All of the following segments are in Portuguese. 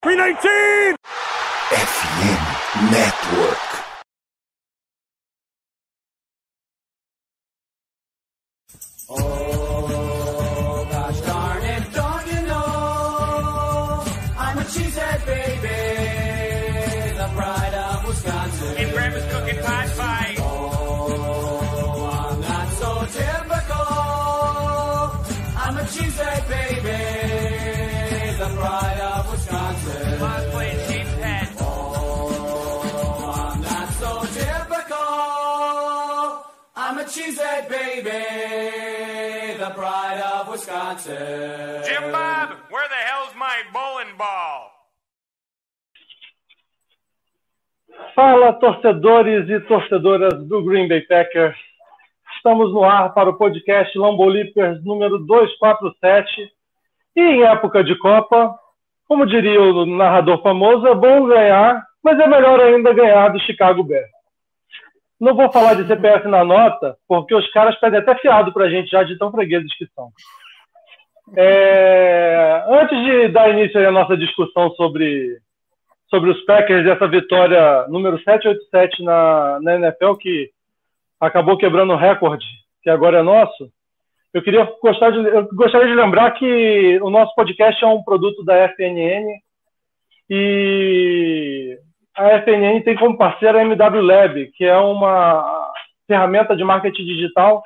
319! FM Network. Cheesehead baby, the pride of Wisconsin. Jim Bob, where the hell's my bowling ball? Fala, torcedores e torcedoras do Green Bay Packers. Estamos no ar para o podcast Leapers número 247. E em época de Copa, como diria o narrador famoso, é bom ganhar, mas é melhor ainda ganhar do Chicago Bears. Não vou falar de CPF na nota, porque os caras pedem até fiado para a gente já de tão fregueses que são. É, antes de dar início à nossa discussão sobre, sobre os Packers dessa vitória número 787 na, na NFL, que acabou quebrando o recorde, que agora é nosso, eu queria gostar de, eu gostaria de lembrar que o nosso podcast é um produto da FNN e a FNN tem como parceira a MW Lab, que é uma ferramenta de marketing digital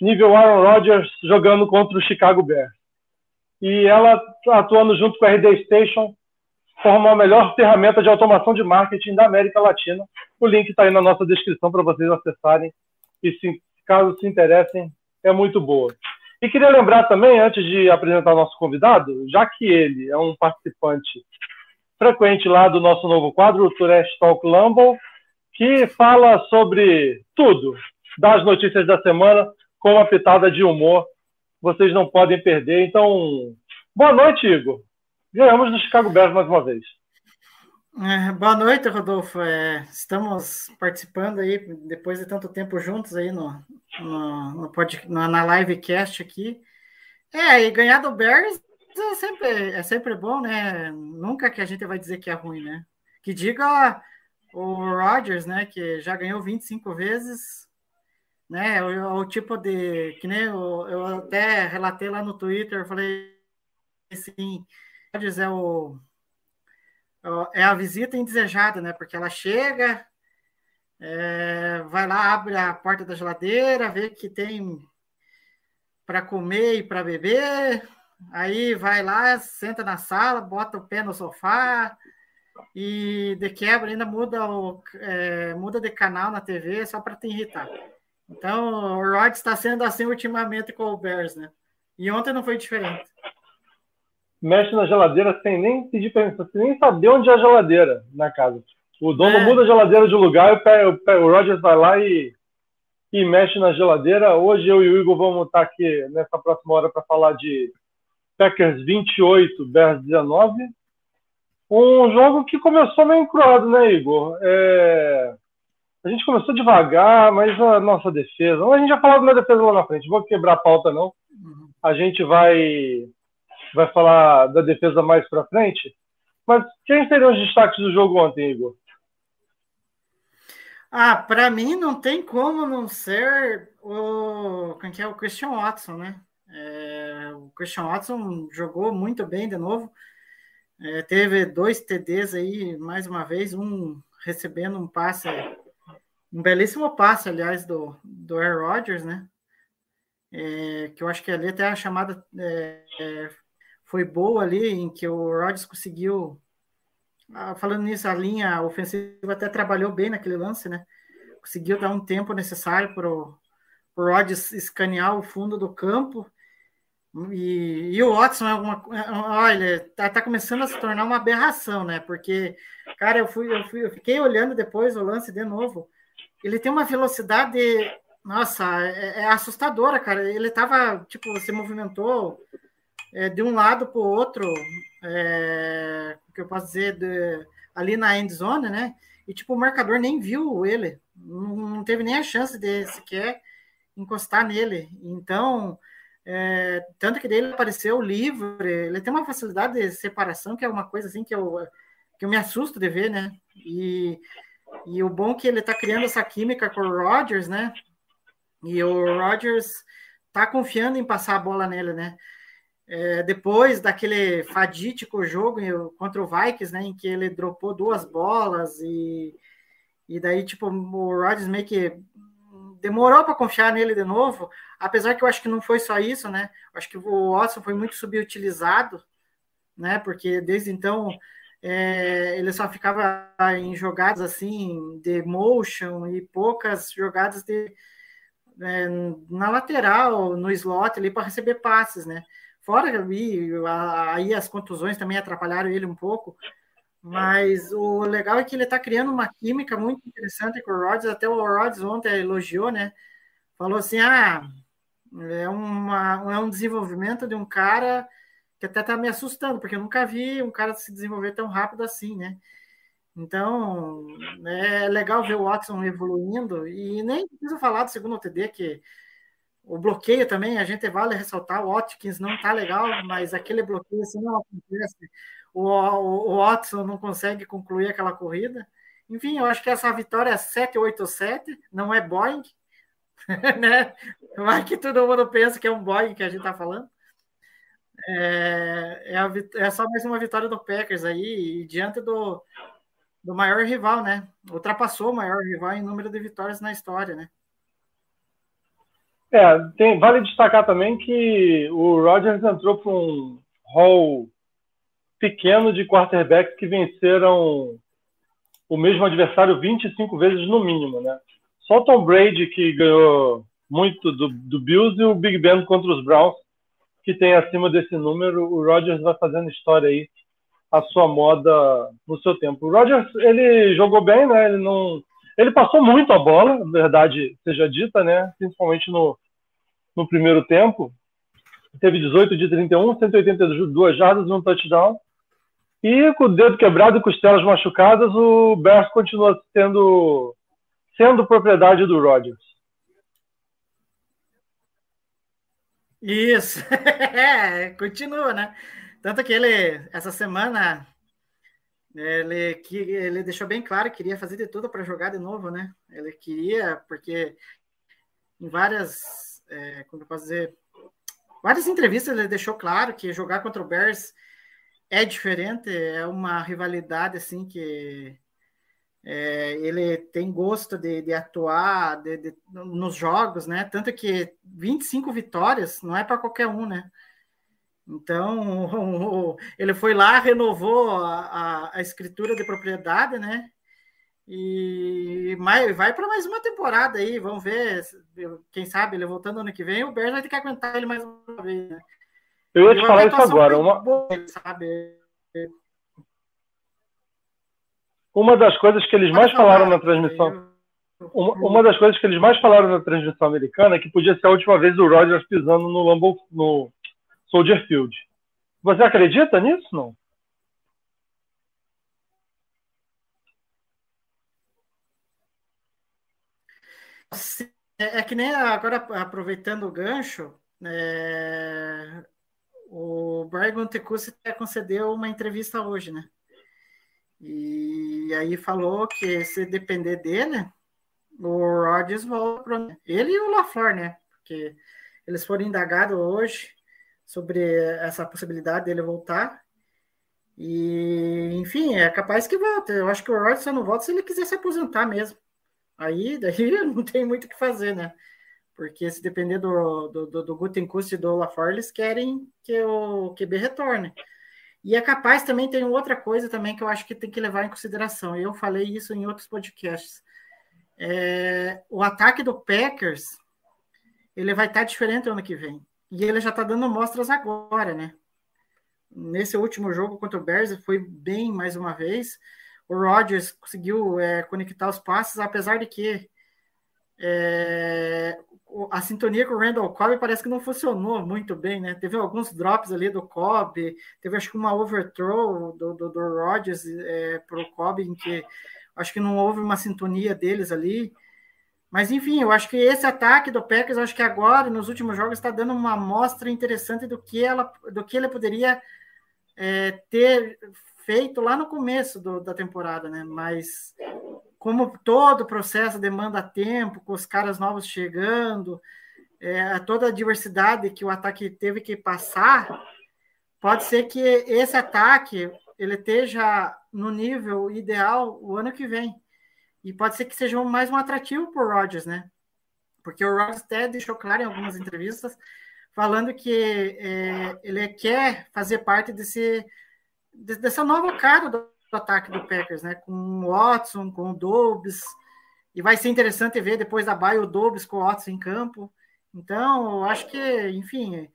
nível Aaron Rodgers jogando contra o Chicago Bears. E ela, atuando junto com a RD Station, forma a melhor ferramenta de automação de marketing da América Latina. O link está aí na nossa descrição para vocês acessarem e, se, caso se interessem, é muito boa. E queria lembrar também, antes de apresentar o nosso convidado, já que ele é um participante frequente lá do nosso novo quadro, o Trash Talk Lambo, que fala sobre tudo, das notícias da semana, com uma pitada de humor. Vocês não podem perder. Então, boa noite, Igor. Ganhamos do Chicago Bears mais uma vez. É, boa noite, Rodolfo. É, estamos participando aí depois de tanto tempo juntos aí no, no, no pod, na livecast aqui. É, e ganhar do Bears é sempre, é sempre bom, né? Nunca que a gente vai dizer que é ruim, né? Que diga o Rodgers, né? Que já ganhou 25 vezes, né? O, o tipo de. Que nem eu, eu até relatei lá no Twitter, falei assim, Rodgers é o é a visita indesejada, né? Porque ela chega, é, vai lá, abre a porta da geladeira, vê que tem para comer e para beber, aí vai lá, senta na sala, bota o pé no sofá e de quebra ainda muda, o, é, muda de canal na TV só para te irritar. Então, o Rod está sendo assim ultimamente com o Bears, né? E ontem não foi diferente mexe na geladeira sem nem pedir permissão, sem nem saber onde é a geladeira na casa. O dono É. muda a geladeira de lugar e o, o Rogers vai lá e, e mexe na geladeira. Hoje eu e o Igor vamos estar aqui nessa próxima hora para falar de Packers 28, Bears 19. Um jogo que começou meio encruado, né, Igor? É, A gente começou devagar, mas a nossa defesa. A gente já falou da defesa lá na frente, vou quebrar a pauta, não. A gente vai vai falar da defesa mais para frente. Mas quem seriam os destaques do jogo ontem, Igor? Ah, para mim não tem como não ser o, quem que é o Christian Watson, né? É, o Christian Watson jogou muito bem de novo. É, teve dois TDs aí, mais uma vez, um recebendo um passe, um belíssimo passe, aliás, do, do Aaron Rodgers, né? É, que eu acho que ali até a chamada é, é, foi boa ali, em que o Rodgers conseguiu falando nisso, a linha ofensiva até trabalhou bem naquele lance, né? Conseguiu dar um tempo necessário para o Rodgers escanear o fundo do campo. E, e o Watson é uma. Olha, tá, tá, começando a se tornar uma aberração, né? Porque, cara, eu fui, eu fui, eu fiquei olhando depois o lance de novo. Ele tem uma velocidade, nossa, é, é assustadora, cara. Ele tava, tipo, se movimentou é, de um lado para o outro, é, que eu posso dizer, de, ali na end zone, né? E tipo, o marcador nem viu ele, não, não teve nem a chance de sequer encostar nele. Então, É, tanto que dele apareceu livre, ele tem uma facilidade de separação que é uma coisa assim que eu, que eu me assusto de ver, né? E, e o bom é que ele está criando essa química com o Rodgers, né? E o Rodgers tá confiando em passar a bola nele, né? É, depois daquele fadítico jogo contra o Vikings, né, em que ele dropou duas bolas e, e daí, tipo, o Rodgers meio que demorou para confiar nele de novo, apesar que eu acho que não foi só isso, né? Eu acho que o Watson foi muito subutilizado, né? Porque desde então é, ele só ficava em jogadas assim de motion e poucas jogadas de é, na lateral, no slot ali para receber passes, né? Fora aí as contusões também atrapalharam ele um pouco, mas o legal é que ele está criando uma química muito interessante com o Rodgers. Até o Rodgers ontem elogiou, né? Falou assim: ah, é, uma, é um desenvolvimento de um cara que até está me assustando, porque eu nunca vi um cara se desenvolver tão rápido assim, né? Então, é legal ver o Watson evoluindo e nem preciso falar do segundo TD, que o bloqueio também, a gente vale ressaltar, o Watkins não tá legal, mas aquele bloqueio assim não acontece. O, o, Watson não consegue concluir aquela corrida. Enfim, eu acho que essa vitória é 787, não é Boeing, né? Mas que todo mundo pensa que é um Boeing que a gente tá falando. É, é, a, é só mais uma vitória do Packers aí, e diante do, do maior rival, né? Ultrapassou o maior rival em número de vitórias na história, né? É, tem, vale destacar também que o Rodgers entrou para um hall pequeno de quarterbacks que venceram o mesmo adversário 25 vezes no mínimo, né? Só o Tom Brady que ganhou muito do, do Bills e o Big Ben contra os Browns que tem acima desse número. O Rodgers vai fazendo história aí a sua moda no seu tempo. O Rodgers ele jogou bem, né? Ele não ele passou muito a bola, verdade seja dita, né? Principalmente no, no primeiro tempo. Teve 18 de 31, 182 jardas, um touchdown. E com o dedo quebrado e costelas machucadas, o Bears continua sendo, sendo propriedade do Rodgers. Isso, é, continua, né? Tanto que ele, essa semana, ele, que, ele deixou bem claro que queria fazer de tudo para jogar de novo, né? Ele queria, porque em várias, é, como eu posso dizer, várias entrevistas ele deixou claro que jogar contra o Bears é diferente, é uma rivalidade assim que é, ele tem gosto de, de atuar de, de, nos jogos, né? Tanto que 25 vitórias não é para qualquer um, né? Então, ele foi lá, renovou a, a, a escritura de propriedade, né? E vai para mais uma temporada aí, vamos ver. Quem sabe ele voltando ano que vem, o Bears vai ter que aguentar ele mais uma vez. Né? Eu ia te falar isso agora. Uma... Boa? Uma das coisas que eles mais falaram na transmissão. Uma, uma, das coisas que eles mais falaram na transmissão americana é que podia ser a última vez o Rogers pisando no Lambeau, no Soldier Field. Você acredita nisso, não? É, é que nem agora, aproveitando o gancho, é, o Brian Gutekunst concedeu uma entrevista hoje, né? E aí falou que se depender dele, o Rodgers volta para ele e o LaFleur, né? Porque eles foram indagados hoje sobre essa possibilidade dele voltar. E, enfim, é capaz que volte. Eu acho que o Rodgers só não volta se ele quiser se aposentar mesmo. Aí, daí não tem muito o que fazer, né? Porque se depender do, do, do, do e do LaFleur, eles querem que o QB retorne. E é capaz também, tem outra coisa também que eu acho que tem que levar em consideração. Eu falei isso em outros podcasts. É, o ataque do Packers ele vai estar diferente ano que vem. E ele já está dando mostras agora, né? Nesse último jogo contra o Bears foi bem mais uma vez. O Rodgers conseguiu é, conectar os passes, apesar de que é, a sintonia com o Randall Cobb parece que não funcionou muito bem, né? Teve alguns drops ali do Cobb, teve acho que uma overthrow do, do, do Rodgers é, para o Cobb, em que acho que não houve uma sintonia deles ali. Mas enfim, eu acho que esse ataque do Packers, acho que agora, nos últimos jogos, está dando uma amostra interessante do que, ela, do que ele poderia é, ter feito lá no começo do, da temporada, né? Mas como todo processo demanda tempo, com os caras novos chegando, é, toda a diversidade que o ataque teve que passar, pode ser que esse ataque ele esteja no nível ideal o ano que vem. E pode ser que seja mais um atrativo para o Rodgers, né? Porque o Rodgers até deixou claro em algumas entrevistas, falando que é, ele quer fazer parte desse, dessa nova cara do, do, ataque do Packers, né? Com o Watson, com o Dobbs. E vai ser interessante ver depois da baia o Dobbs com o Watson em campo. Então, eu acho que, enfim,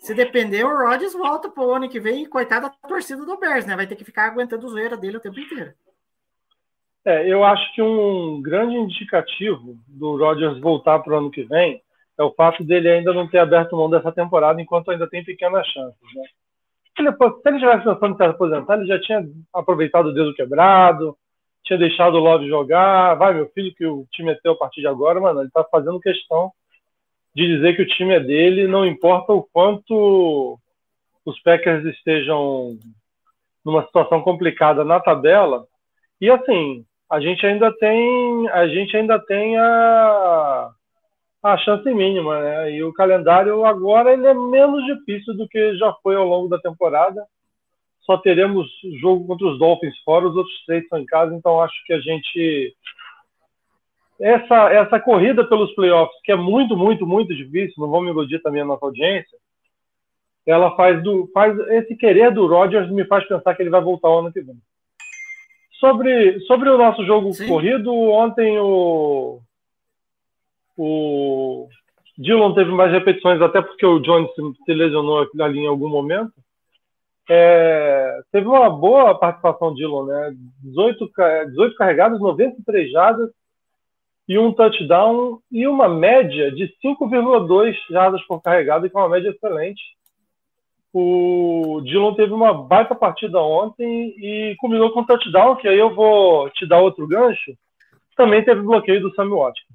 se depender, o Rodgers volta para o ano que vem e coitada da torcida do Bears, né? Vai ter que ficar aguentando zoeira dele o tempo inteiro. É, eu acho que um grande indicativo do Rodgers voltar para o ano que vem é o fato dele ainda não ter aberto mão dessa temporada enquanto ainda tem pequenas chances. Né? Se, ele, se ele tivesse pensando em se aposentar, ele já tinha aproveitado o dedo quebrado, tinha deixado o Love jogar. Vai, meu filho, que o time é teu a partir de agora, mano. Ele está fazendo questão de dizer que o time é dele, não importa o quanto os Packers estejam numa situação complicada na tabela. E assim, a gente ainda tem a gente ainda tem a, a chance mínima, né? E o calendário agora ele é menos difícil do que já foi ao longo da temporada. Só teremos jogo contra os Dolphins fora, os outros três são em casa, então acho que a gente essa essa corrida pelos playoffs, que é muito, muito, muito difícil, não vamos iludir também a nossa audiência, ela faz do faz esse querer do Rodgers me faz pensar que ele vai voltar o ano que vem. Sobre, sobre o nosso jogo Sim. corrido, ontem o, o Dillon teve mais repetições, até porque o Jones se lesionou ali em algum momento. É, teve uma boa participação Dillon, né? 18, 18 carregados, 93 jardas e um touchdown e uma média de 5,2 jardas por carregado, que é uma média excelente. O Dillon teve uma baita partida ontem e combinou com o touchdown, que aí eu vou te dar outro gancho. Também teve bloqueio do Sammy Watkins.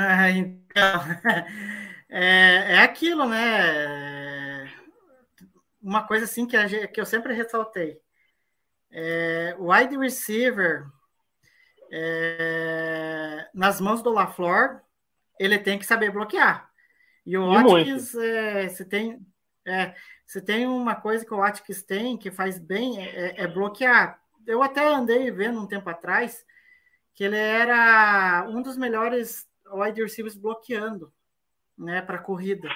Ah, então, é, é aquilo, né? Uma coisa assim que, a, que eu sempre ressaltei. É, o wide receiver é, nas mãos do LaFleur, ele tem que saber bloquear. E o Watkins, é, se, tem, é, se tem uma coisa que o Watkins tem, que faz bem, é, é, é bloquear. Eu até andei vendo um tempo atrás que ele era um dos melhores wide receivers bloqueando né, para corrida.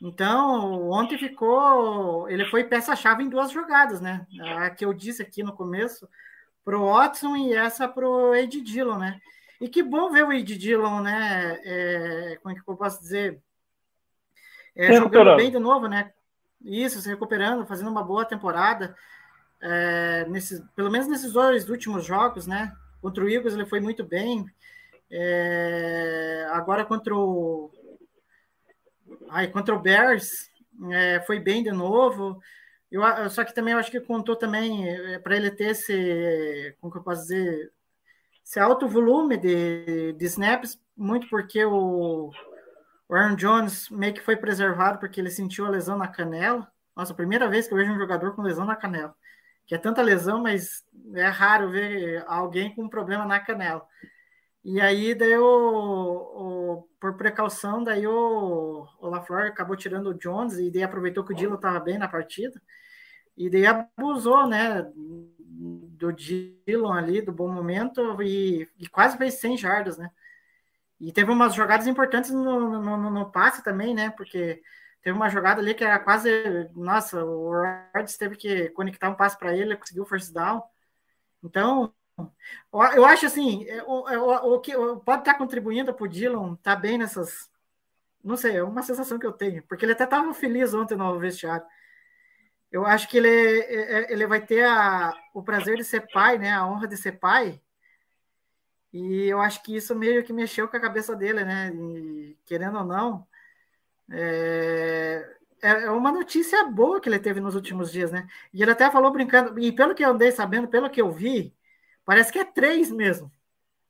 Então, ontem ficou. Ele foi peça-chave em duas jogadas, né? A que eu disse aqui no começo, para o Watson e essa para o Ed Dillon, né? E que bom ver o Ed Dillon, né? É, como é que eu posso dizer? É, jogando bem de novo, né? Isso, se recuperando, fazendo uma boa temporada. É, nesses, pelo menos nesses dois últimos jogos, né? Contra o Eagles ele foi muito bem. É, agora contra o. Ai, contra o Bears é, foi bem de novo. Eu, só que também eu acho que contou também é, para ele ter esse, como que eu posso dizer, esse alto volume de, de snaps, muito porque o, o Aaron Jones meio que foi preservado porque ele sentiu a lesão na canela. Nossa, primeira vez que eu vejo um jogador com lesão na canela. Que é tanta lesão, mas é raro ver alguém com um problema na canela. E aí, daí, o, o por precaução, daí o, o LaFleur acabou tirando o Jones e daí aproveitou que o Dilo estava bem na partida. E daí abusou, né, do Dillon ali, do bom momento, e, e quase fez 100 jardas, né? E teve umas jogadas importantes no, no, no, passe também, né? Porque teve uma jogada ali que era quase. Nossa, o Rodgers teve que conectar um passe para ele, conseguiu o first down. Então, eu acho assim, é, o, é, o, que pode estar contribuindo para o Dillon estar tá bem nessas. Não sei, é uma sensação que eu tenho, porque ele até estava feliz ontem no vestiário. Eu acho que ele, ele vai ter a, o prazer de ser pai, né? A honra de ser pai e eu acho que isso meio que mexeu com a cabeça dele, né? E, querendo ou não, é, é, é uma notícia boa que ele teve nos últimos dias, né? E ele até falou brincando, e pelo que eu andei sabendo, pelo que eu vi, parece que é três mesmo.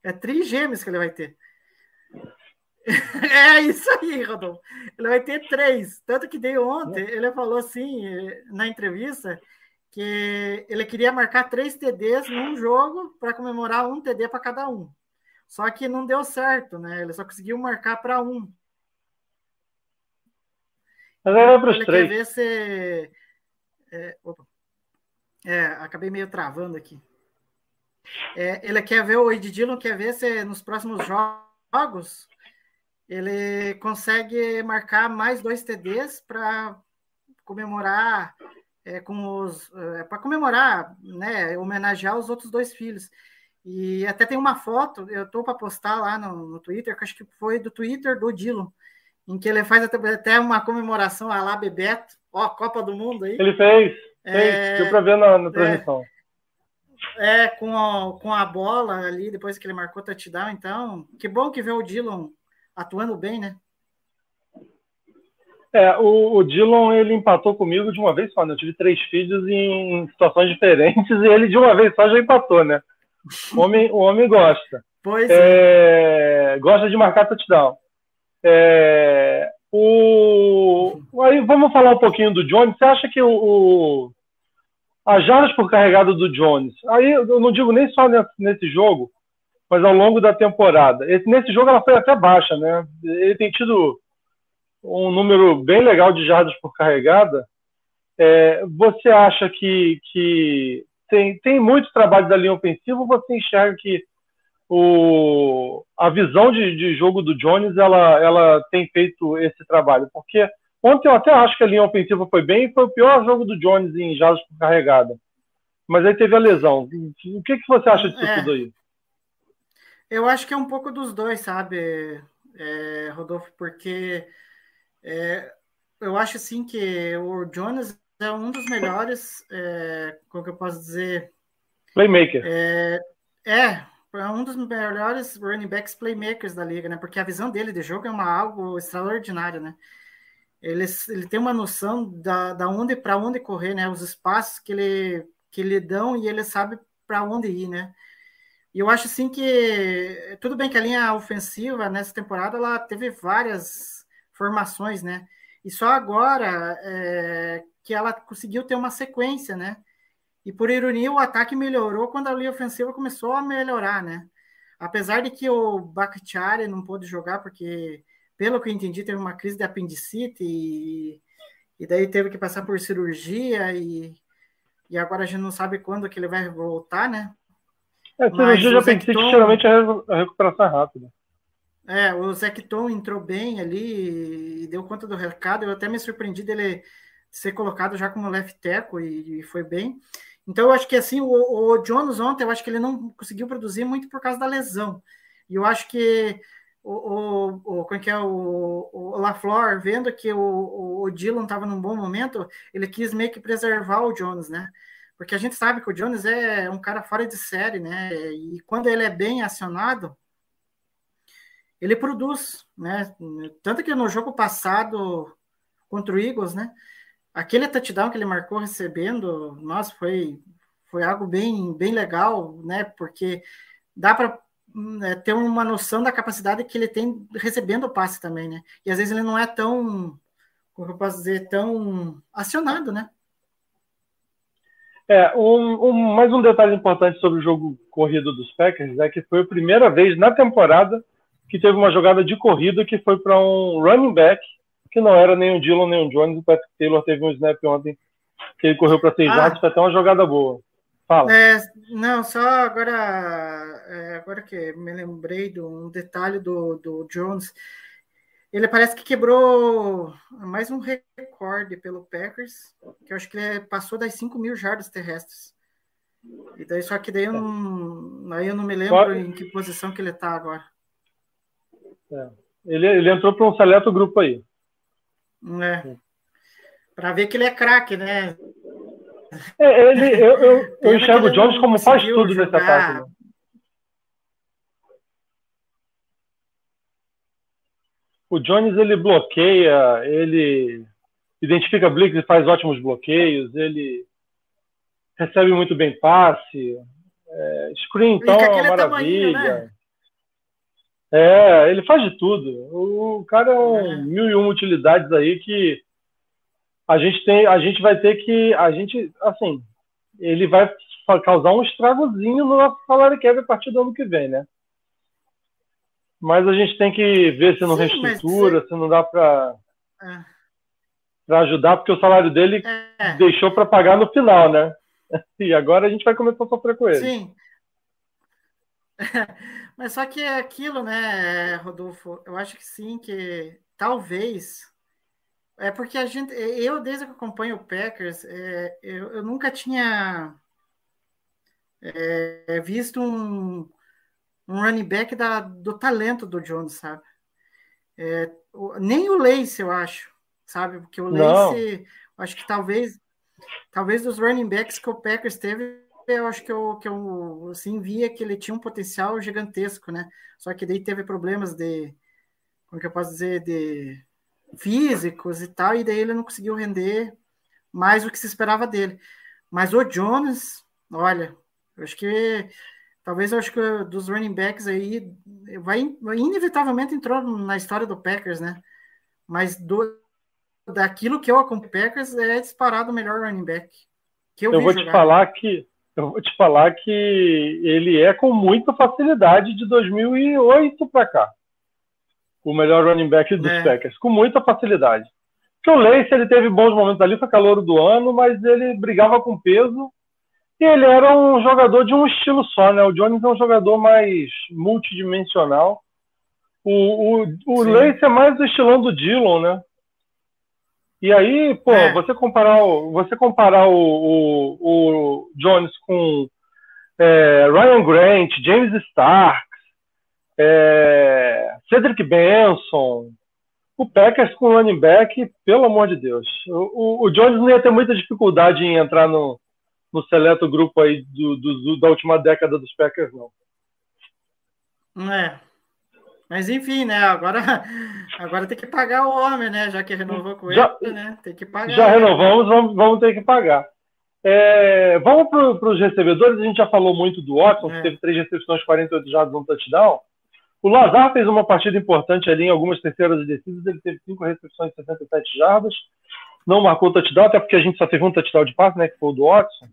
É trigêmeos que ele vai ter. É isso aí, Rodolfo. Ele vai ter três. Tanto que dei ontem, ele falou assim, na entrevista, que ele queria marcar três TDs num jogo para comemorar um TD para cada um. Só que não deu certo, né? Ele só conseguiu marcar para um. Mas era para os Ele quer três. ver se. É, opa. É, acabei meio travando aqui. É, ele quer ver, o Ed Dillon quer ver se nos próximos jo- jogos ele consegue marcar mais dois TDs para comemorar é, com os para comemorar, né, homenagear os outros dois filhos. E até tem uma foto, eu tô para postar lá no, no Twitter, que acho que foi do Twitter do Dillon, em que ele faz até, até uma comemoração a lá Bebeto, ó, Copa do Mundo aí. Ele fez, fez, É, deu para ver na, na transmissão. É, com a, com a bola ali, depois que ele marcou touchdown, então, que bom que ver o Dillon atuando bem, né? É, o, o Dillon ele empatou comigo de uma vez só, né? Eu tive três filhos em situações diferentes e ele de uma vez só já empatou, né? O homem, o homem gosta. Pois é. É, gosta de marcar touchdown. É, o, aí vamos falar um pouquinho do Jones. Você acha que o, o as jardas por carregado do Jones, aí eu não digo nem só nesse, jogo, mas ao longo da temporada. Esse, nesse jogo ela foi até baixa, né? Ele tem tido um número bem legal de jardas por carregada. É, você acha que, que tem, tem muito trabalho da linha ofensiva ou você enxerga que o, a visão de, de jogo do Jones ela, ela tem feito esse trabalho? Porque ontem eu até acho que a linha ofensiva foi bem, foi o pior jogo do Jones em jardas por carregada. Mas aí teve a lesão. O que, que você acha disso É. tudo aí? Eu acho que é um pouco dos dois, sabe, é, Rodolfo, porque é, eu acho assim que o Jonas é um dos melhores, é, como que eu posso dizer, Playmaker. é, é um dos melhores running backs playmakers da liga, né? Porque a visão dele de jogo é uma algo extraordinário, né? Ele, ele tem uma noção da, da onde para onde correr, né? Os espaços que ele que lhe dão e ele sabe para onde ir, né? E eu acho assim que tudo bem que a linha ofensiva nessa temporada ela teve várias formações, né? E só agora é, que ela conseguiu ter uma sequência, né? E por ironia, o ataque melhorou quando a linha ofensiva começou a melhorar, né? Apesar de que o Bakhtiari não pôde jogar, porque, pelo que eu entendi, teve uma crise de apendicite e, e daí teve que passar por cirurgia e, e agora a gente não sabe quando que ele vai voltar, né? É, cirurgia de o apendicite Zecton- geralmente recu- a recuperação é rápida. É, o Zecton entrou bem ali e deu conta do recado. Eu até me surpreendi dele ser colocado já como left tackle e, e foi bem. Então eu acho que assim, o, o Jones ontem, eu acho que ele não conseguiu produzir muito por causa da lesão. E eu acho que o, o, o, como é que é, o, o LaFleur, vendo que o, o, Dillon estava num bom momento, ele quis meio que preservar o Jones, né? Porque a gente sabe que o Jones é um cara fora de série, né? E quando ele é bem acionado, ele produz, né? Tanto que no jogo passado contra o Eagles, né? Aquele touchdown que ele marcou recebendo, nossa, foi, foi algo bem, bem legal, né? Porque dá para ter uma noção da capacidade que ele tem recebendo o passe também, né? E às vezes ele não é tão, como eu posso dizer, tão acionado, né? É, um, um- mais um detalhe importante sobre o jogo corrido dos Packers é que foi a primeira vez na temporada que teve uma jogada de corrida que foi para um running back, que não era nem o Dillon nem o Jones. O Patrick Taylor teve um snap ontem que ele correu para seis Ah. jardas, foi até uma jogada boa. Fala. É, não, só agora, é, agora que me lembrei de um detalhe do, do Jones, ele parece que quebrou mais um recorde pelo Packers, que eu acho que ele passou das 5 mil jardas terrestres. E daí, só que daí eu não, aí eu não me lembro em que posição que ele tá agora. Ele, ele entrou para um seleto grupo aí. É. Para ver que ele é craque, né? É, ele, eu, eu, eu enxergo o Jones como faz tudo nesse jogar. ataque. né? O Jones ele bloqueia, ele identifica blitz e faz ótimos bloqueios, ele recebe muito bem passe, é, screen então é uma maravilha. né? É, ele faz de tudo. O cara é um É. mil e uma utilidades aí que a gente tem, a gente vai ter que, a gente, assim, ele vai causar um estragozinho no nosso salário cap a partir do ano que vem, né? Mas a gente tem que ver se não Sim, mas reestrutura, se não dá para É. para ajudar, porque o salário dele É, deixou para pagar no final, né? E agora a gente vai começar a sofrer com ele. sim. Mas só que é aquilo, né, Rodolfo? Eu acho que sim, que talvez. É porque a gente. Eu, desde que acompanho o Packers, é, eu, eu nunca tinha é, visto um, um running back da, do talento do Jones, sabe? É, nem o Lace, eu acho, sabe? Porque o. Lace, acho que talvez, talvez dos running backs que o Packers teve, eu acho que eu, que eu assim, via que ele tinha um potencial gigantesco, né? Só que daí teve problemas de, como que eu posso dizer, de físicos e tal, e daí ele não conseguiu render mais o que se esperava dele. Mas o Jones, olha, eu acho que talvez eu acho que dos running backs aí vai inevitavelmente entrou na história do Packers, né? Mas do daquilo que eu acompanho Packers é disparado o melhor running back que eu, Eu vou te jogar. falar que eu vou te falar que ele é com muita facilidade de 2008 para cá. O melhor running back dos É. Packers, com muita facilidade. Porque o Lace, ele teve bons momentos ali, foi calor do ano, mas ele brigava com peso e ele era um jogador de um estilo só, né? O Jones é um jogador mais multidimensional. O, o, o Sim. Lace é mais do estilão do Dillon, né? E aí, pô, É. você comparar o, você comparar o, o, o Jones com é, Ryan Grant, James Starks, é, Cedric Benson, o Packers com o running back, pelo amor de Deus. O, o, o Jones não ia ter muita dificuldade em entrar no, no seleto grupo aí do, do- do- da última década dos Packers, não. É. Mas enfim, né? Agora, agora tem que pagar o homem, né? Já que renovou com Já- ele, né? Tem que pagar. Já renovamos, vamos, vamos ter que pagar. É, vamos para os recebedores. A gente já falou muito do Watson, que É. teve três recepções, 48 jardas, um touchdown. O Lazar fez uma partida importante ali em algumas terceiras e descidas. Ele teve cinco recepções, 67 jardas. Não marcou touchdown, até porque a gente só teve um touchdown de passe, né, que foi o do Watson.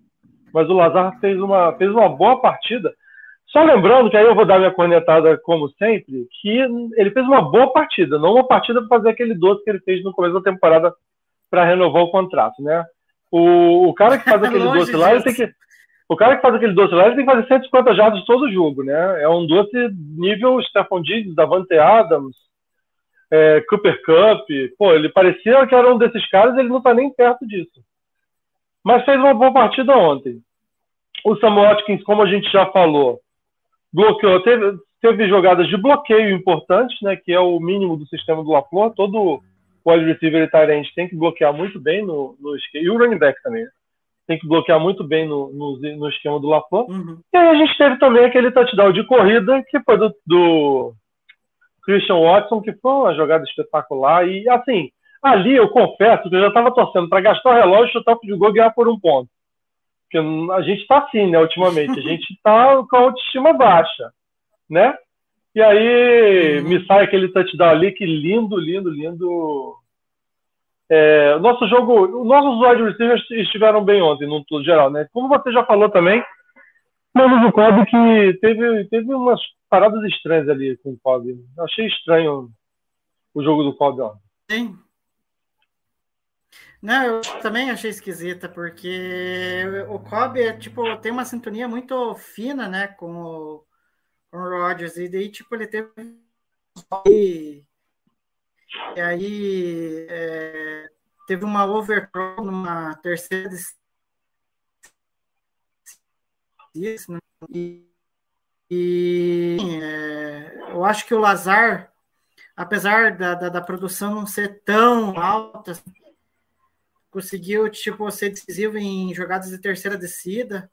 Mas o Lazar fez uma, fez uma boa partida. Só lembrando que aí eu vou dar minha cornetada, como sempre, que ele fez uma boa partida, não uma partida para fazer aquele doce que ele fez no começo da temporada para renovar o contrato, né? O, o cara que faz aquele doce lá, ele tem que. O cara que faz aquele doce lá, ele tem que fazer 150 jardas todo jogo, né? É um doce nível Stephon Diggs, Davante Adams, é, Cooper Cup. Pô, ele parecia que era um desses caras, ele não tá nem perto disso. Mas fez uma boa partida ontem. O Sam Watkins, como a gente já falou, bloqueou, teve, teve jogadas de bloqueio importantes, né? Que é o mínimo do sistema do LaFleur. Todo wide receiver e tight tem que bloquear muito bem no, no. E o running back também, né? Tem que bloquear muito bem no, no, no esquema do LaFleur. Uhum. E aí a gente teve também aquele touchdown de corrida, que foi do, do Christian Watson, que foi uma jogada espetacular. E assim, ali eu confesso que eu já estava torcendo para gastar o relógio, chutar o gol e ganhar por um ponto. Porque a gente está assim, né, ultimamente. A gente está com a autoestima baixa, né? E aí Uhum. me sai aquele touchdown ali, que lindo, lindo, lindo. É, nosso jogo, os nossos wide receivers estiveram bem ontem, no todo geral, né? Como você já falou também, mas o Cobb que teve, teve umas paradas estranhas ali com o Cobb. Achei estranho o jogo do Cobb ontem. Sim. Não, eu também achei esquisita, porque o Cobb é, tipo, tem uma sintonia muito fina, né, com o, com o Rodgers, e daí, tipo, ele teve e, aí é, teve uma overthrow numa terceira isso, né? e, e é, eu acho que o Lazar apesar da, da, da, produção não ser tão alta, conseguiu tipo, ser decisivo em jogadas de terceira descida.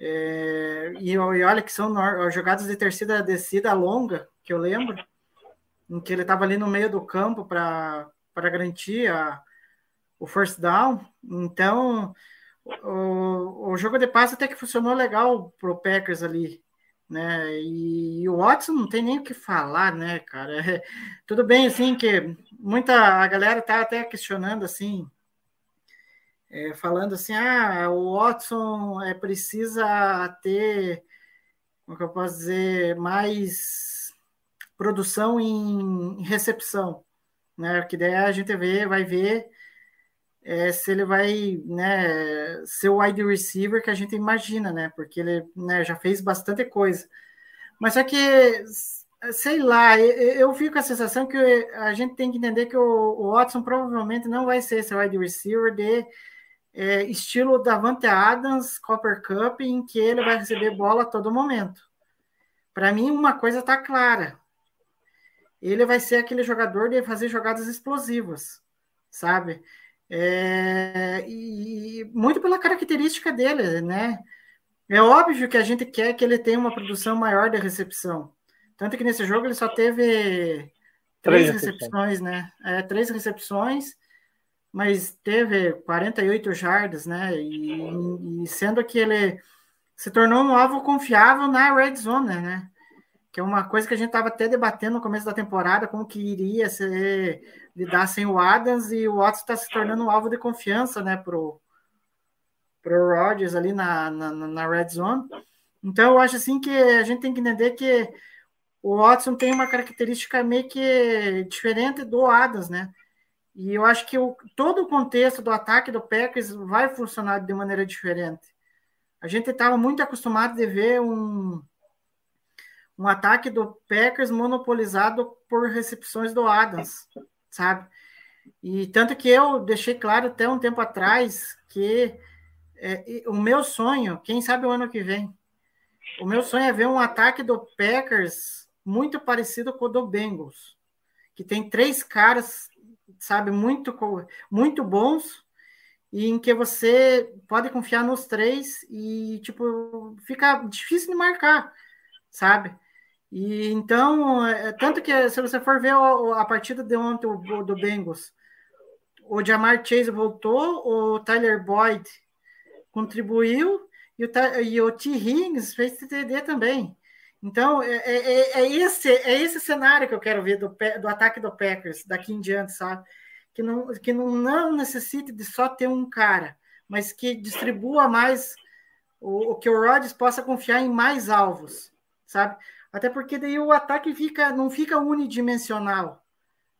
É, e, e, olha que são jogadas de terceira descida longa, que eu lembro, em que ele estava ali no meio do campo para garantir a, o first down. Então, o, o jogo de passe até que funcionou legal para o Packers ali. né? E, e o Watson não tem nem o que falar, né, cara? É, tudo bem, assim, que muita a galera tá até questionando, assim, é, falando assim, ah, o Watson é, precisa ter, como que eu posso dizer, mais produção em recepção, né? Que daí a gente vê, vai ver é, se ele vai né, ser o wide receiver que a gente imagina, né? Porque ele né, já fez bastante coisa. Mas só que, sei lá, eu, eu fico com a sensação que a gente tem que entender que o, o Watson provavelmente não vai ser esse wide receiver de é, estilo Davante Adams, Copper Cup, em que ele vai receber bola a todo momento. Para mim, uma coisa está clara. Ele vai ser aquele jogador de fazer jogadas explosivas, sabe? É, e muito pela característica dele, né? É óbvio que a gente quer que ele tenha uma produção maior de recepção. Tanto que nesse jogo ele só teve três, três recepções, né? É, três recepções, mas teve 48 jardas, né? E, e, sendo que ele se tornou um alvo confiável na red zone, né? Que é uma coisa que a gente estava até debatendo no começo da temporada, como que iria ser lidar sem o Adams e o Watson está se tornando um alvo de confiança, né, pro, pro Rodgers ali na, na, na red zone. Então eu acho assim que a gente tem que entender que o Watson tem uma característica meio que diferente do Adams, né? E eu acho que o, todo o contexto do ataque do Packers vai funcionar de maneira diferente. A gente estava muito acostumado de ver um, um ataque do Packers monopolizado por recepções do Adams sabe? E tanto que eu deixei claro até um tempo atrás que é, o meu sonho, quem sabe o ano que vem, o meu sonho é ver um ataque do Packers muito parecido com o do Bengals, que tem três caras, sabe, muito, muito bons, e em que você pode confiar nos três e, tipo, fica difícil de marcar, sabe? E então, é, tanto que se você for ver a, a partida de ontem do Bengals, o Jamar Chase voltou, o Tyler Boyd contribuiu e o, e o T. Higgins fez TD também. Então, é, é, é, é, esse, é esse cenário que eu quero ver do, do ataque do Packers daqui em diante, sabe? Que não, que não, não necessite de só ter um cara, mas que distribua mais, o, o que o Rodgers possa confiar em mais alvos, sabe? Até porque daí o ataque fica, não fica unidimensional.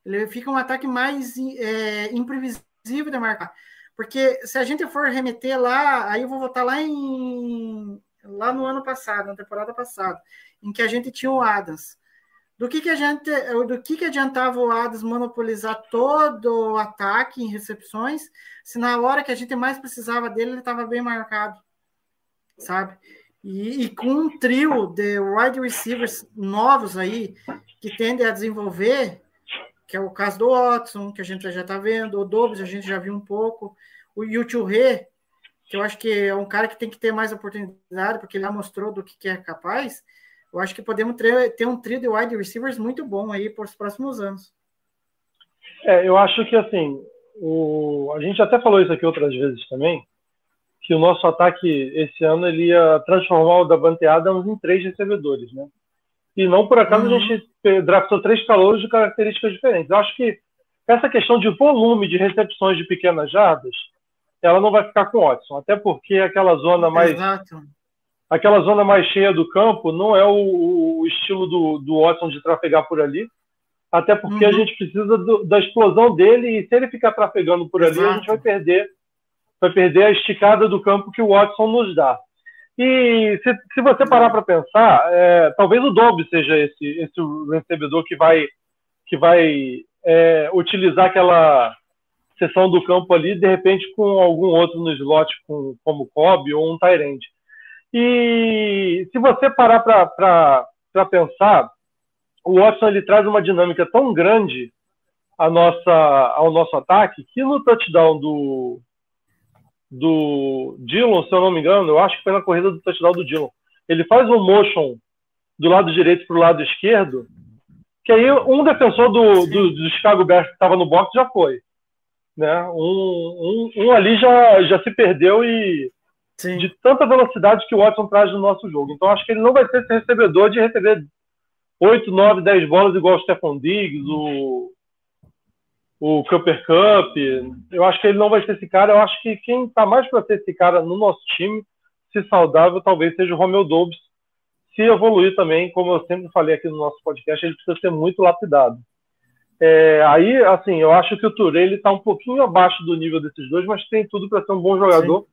Ele fica um ataque mais é, imprevisível de marcar. Porque se a gente for remeter lá, aí eu vou voltar lá em lá no ano passado, na temporada passada, em que a gente tinha o Adams. Do que que a gente, do que que adiantava o Adams monopolizar todo o ataque em recepções, se na hora que a gente mais precisava dele ele estava bem marcado, sabe? E, e, com um trio de wide receivers novos aí, que tendem a desenvolver, que é o caso do Watson, que a gente já está vendo, o Dobbs a gente já viu um pouco, o Yuchurê, que eu acho que é um cara que tem que ter mais oportunidade, porque ele já mostrou do que, que é capaz, eu acho que podemos ter, um trio de wide receivers muito bom aí para os próximos anos. É, eu acho que assim, o... a gente até falou isso aqui outras vezes também, que o nosso ataque esse ano ele ia transformar o Davante Adams em três recebedores, né? E não por acaso uhum. a gente draftou três calouros de características diferentes. Eu acho que essa questão de volume de recepções de pequenas jardas, ela não vai ficar com o Watson, até porque aquela zona mais Exato. aquela zona mais cheia do campo não é o, o estilo do, do Watson de trafegar por ali, até porque uhum. a gente precisa do, da explosão dele e se ele ficar trafegando por Exato. ali, a gente vai perder vai perder a esticada do campo que o Watson nos dá. E se, se você parar para pensar, é, talvez o Dobbs seja esse, esse recebedor que vai, que vai é, utilizar aquela seção do campo ali, de repente com algum outro no slot, com, como Cobb ou um Tyrande. E se você parar para pensar, o Watson ele traz uma dinâmica tão grande nossa, ao nosso ataque que no touchdown do, do Dillon, se eu não me engano, eu acho que foi na corrida do touchdown do Dillon. Ele faz um motion do lado direito para o lado esquerdo, que aí um defensor do, do, do Chicago Bears que estava no box já foi. Né? Um, um, um, ali já, já se perdeu e, Sim. de tanta velocidade que o Watson traz no nosso jogo. Então acho que ele não vai ser esse recebedor de receber 8, 9, 10 bolas igual o Stefan Diggs, o, o Cooper Cup. Eu acho que ele não vai ser esse cara. Eu acho que quem está mais para ser esse cara no nosso time, se saudável, talvez seja o Romeo Dobbs. Se evoluir também, como eu sempre falei aqui no nosso podcast, ele precisa ser muito lapidado. É, aí, assim, eu acho que o Touré ele está um pouquinho abaixo do nível desses dois, mas tem tudo para ser um bom jogador. Sim.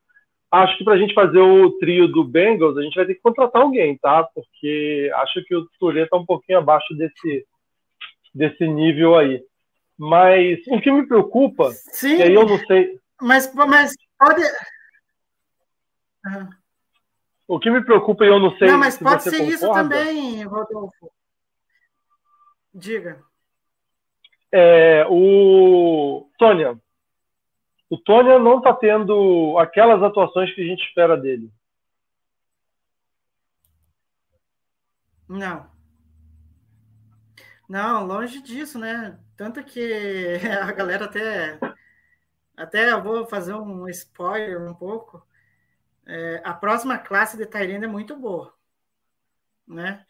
Acho que para a gente fazer o trio do Bengals, a gente vai ter que contratar alguém, tá? Porque acho que o Touré está um pouquinho abaixo desse, desse nível aí. Mas o que me preocupa, Sim, e aí eu não sei. Mas, mas pode. Uhum. O que me preocupa e eu não sei. Não, mas se pode ser concorda, isso também, Rodolfo. Diga. É, o Tônia. O Tônia não está tendo aquelas atuações que a gente espera dele. Não. Não, longe disso, né? Tanto que a galera até. Até eu vou fazer um spoiler um pouco. É, a próxima classe de Tyrande é muito boa. Né?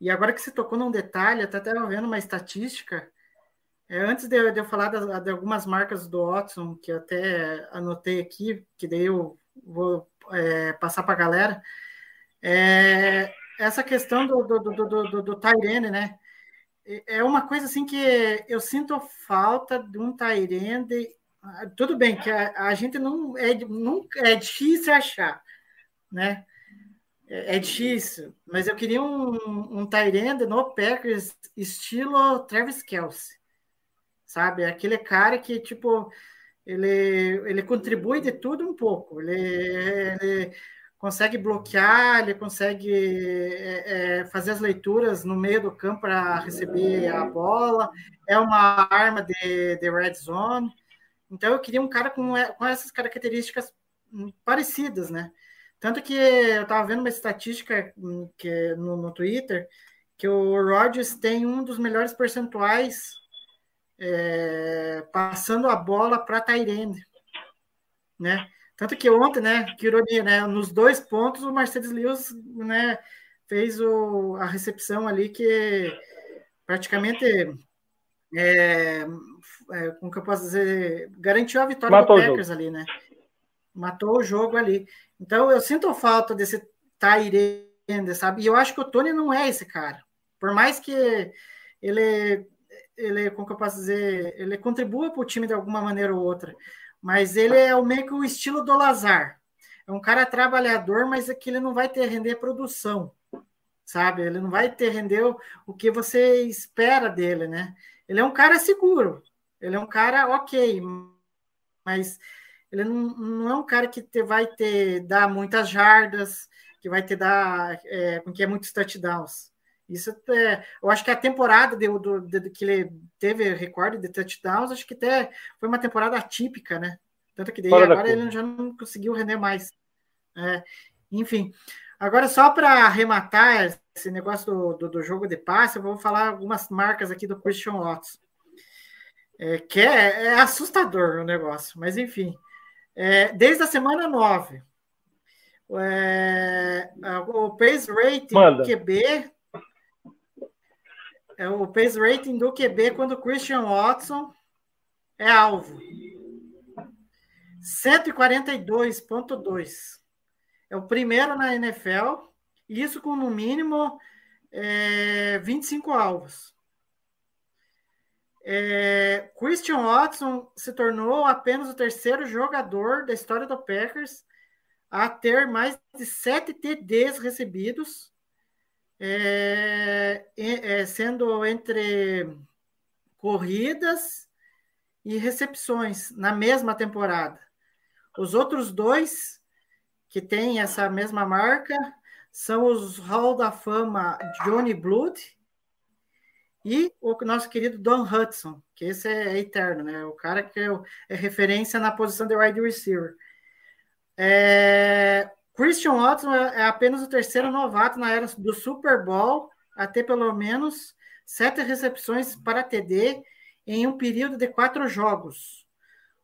E agora que você tocou num detalhe, até estava vendo uma estatística. É, antes de, de eu falar de, algumas marcas do Watson, que eu até anotei aqui, que daí eu vou é, passar para a galera, é, essa questão do, do, do, do, do, do né? É uma coisa assim que eu sinto falta de um Tyrande. Tudo bem que a, a, gente não é, nunca é difícil achar, né? É, é difícil, mas eu queria um, um Tyrande no Packers estilo Travis Kelsey, sabe? Aquele cara que tipo ele, ele contribui de tudo um pouco. Ele, ele consegue bloquear, ele consegue é, é, fazer as leituras no meio do campo para receber a bola, é uma arma de, de red zone. Então eu queria um cara com, é, com essas características parecidas, né? Tanto que eu estava vendo uma estatística hum, que, no, no Twitter que o Rodgers tem um dos melhores percentuais é, passando a bola para Tyrande, né? Tanto que ontem, né, que ironia, né, nos dois pontos o Mercedes Lewis, né, fez o, a recepção ali que praticamente, é, é, como que eu posso dizer, garantiu a vitória Matou do Packers ali, né? Matou o jogo ali. Então eu sinto falta desse Tyrande, sabe? E eu acho que o Tony não é esse cara. Por mais que ele, ele como que eu posso dizer, ele contribua para o time de alguma maneira ou outra mas ele é o meio que o estilo do Lazar. É um cara trabalhador, mas é que ele não vai ter render produção, sabe? Ele não vai ter render o que você espera dele, né? Ele é um cara seguro, ele é um cara ok, mas ele não, não é um cara que te, vai ter dar muitas jardas, que vai ter dar é, que é muitos touchdowns. Isso é, eu acho que a temporada de, do, de, que ele teve recorde de touchdowns, acho que até foi uma temporada atípica, né? Tanto que daí Fora agora ele já não conseguiu render mais. É, enfim, agora só para arrematar esse negócio do, do, do, jogo de passe, eu vou falar algumas marcas aqui do Christian Watts. É, que é, é, assustador o negócio, mas enfim. É, desde a semana 9, é, o pace rating Manda. QB é o pace rating do QB quando Christian Watson é alvo. 142,2. É o primeiro na NFL, isso com no mínimo é, 25 alvos. É, Christian Watson se tornou apenas o terceiro jogador da história do Packers a ter mais de 7 TDs recebidos é, é, sendo entre corridas e recepções na mesma temporada. Os outros dois que têm essa mesma marca são os Hall da Fama Johnny Blood e o nosso querido Don Hudson, que esse é eterno, né? O cara que é, é referência na posição de wide receiver. É, Christian Watson é, é apenas o terceiro novato na era do Super Bowl a ter pelo menos sete recepções para TD em um período de quatro jogos.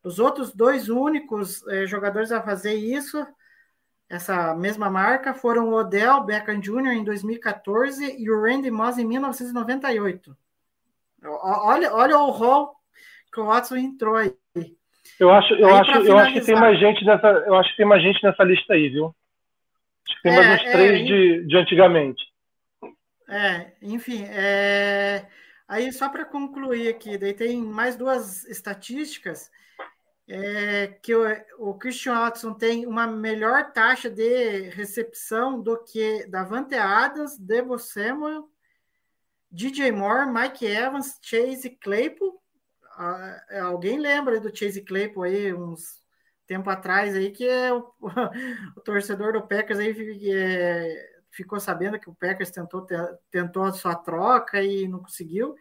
Os outros dois únicos eh, jogadores a fazer isso essa mesma marca foram o Odell Beckham Jr. em 2014 e o Randy Moss em 1998. Olha, olha o rol que o Watson entrou aí. Eu acho, eu Aí, acho, eu acho que tem mais gente nessa, eu acho que tem mais gente nessa lista aí, viu? Tem mais É, uns é, três hein? de, de antigamente. É, enfim, é... aí só para concluir aqui, daí tem mais duas estatísticas é, que o, o Christian Watson tem uma melhor taxa de recepção do que Davante Adams, Debo Samuel, DJ Moore, Mike Evans, Chase Claypool. Ah, alguém lembra do Chase Claypool aí uns tempo atrás aí que é o, o torcedor do Packers aí é, ficou sabendo que o Packers tentou, te- tentou a sua troca e não conseguiu.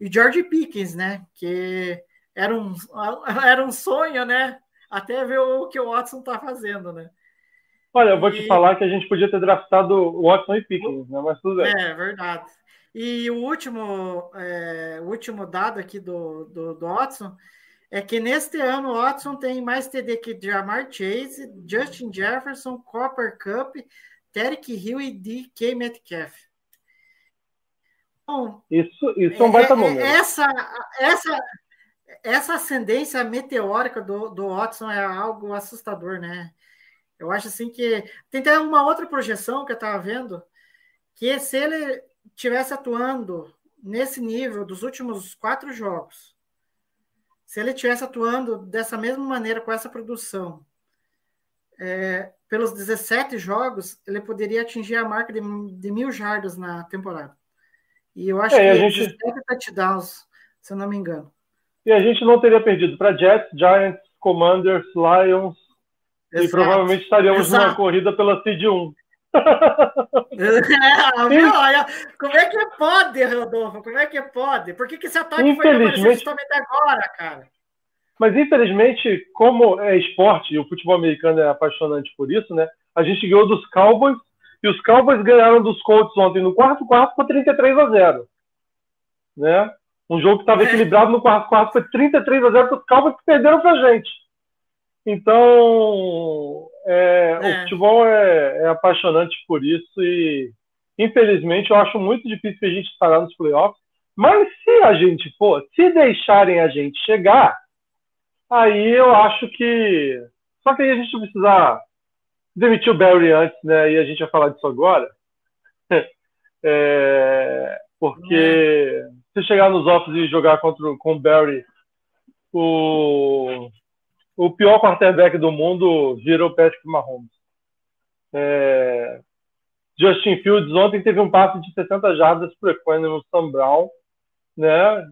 E George Pickens, né? Que era um, era um sonho, né? Até ver o que o Watson tá fazendo, né? Olha, eu vou te E- falar que a gente podia ter draftado o Watson e Pickens, né? Mas tudo bem. É, verdade. E o último, é, o último dado aqui do, do, do Watson é que neste ano o Watson tem mais TD que Jamar Chase, Justin Jefferson, Copper Cup, Tarek Hill e DK Metcalf. Então, Isso, isso é um baita é- é- número. Essa, essa, essa ascendência meteórica do, do Watson é algo assustador, né? Eu acho assim que. Tem até uma outra projeção que eu estava vendo, que se ele tivesse atuando nesse nível dos últimos quatro jogos, se ele tivesse atuando dessa mesma maneira, com essa produção, é, pelos 17 jogos, ele poderia atingir a marca de, de mil jardas na temporada. E eu acho É, e a que gente- 17 touchdowns, se eu não me engano. E a gente não teria perdido para Jets, Giants, Commanders, Lions e Exato. provavelmente estaríamos numa Exato. corrida pela Seed 1. É? Olha, como é que pode, Rodolfo? Como é que pode? Por que, que esse ataque foi Infelizmente- justamente agora, cara? Mas infelizmente, como é esporte e o futebol americano é apaixonante por isso, né? A gente ganhou dos Cowboys e os Cowboys ganharam dos Colts ontem no quarto quarto por 33 a 0. Né? Um jogo que estava É. equilibrado no quarto quarto foi 33 a 0 para os Cowboys que perderam pra gente. Então, é, É. o futebol é, é apaixonante por isso e infelizmente eu acho muito difícil que a gente estará nos playoffs. Mas se a gente for, se deixarem a gente chegar, Aí eu acho que. Só que aí a gente precisar demitir o Barry antes, né? E a gente vai falar disso agora. É, Porque se chegar nos offs e jogar contra, o- com o Barry, o, o pior quarterback do mundo vira o Patrick Mahomes. É, Justin Fields ontem teve um passe de 60 jardas para o Equanimous Sam Brown, né?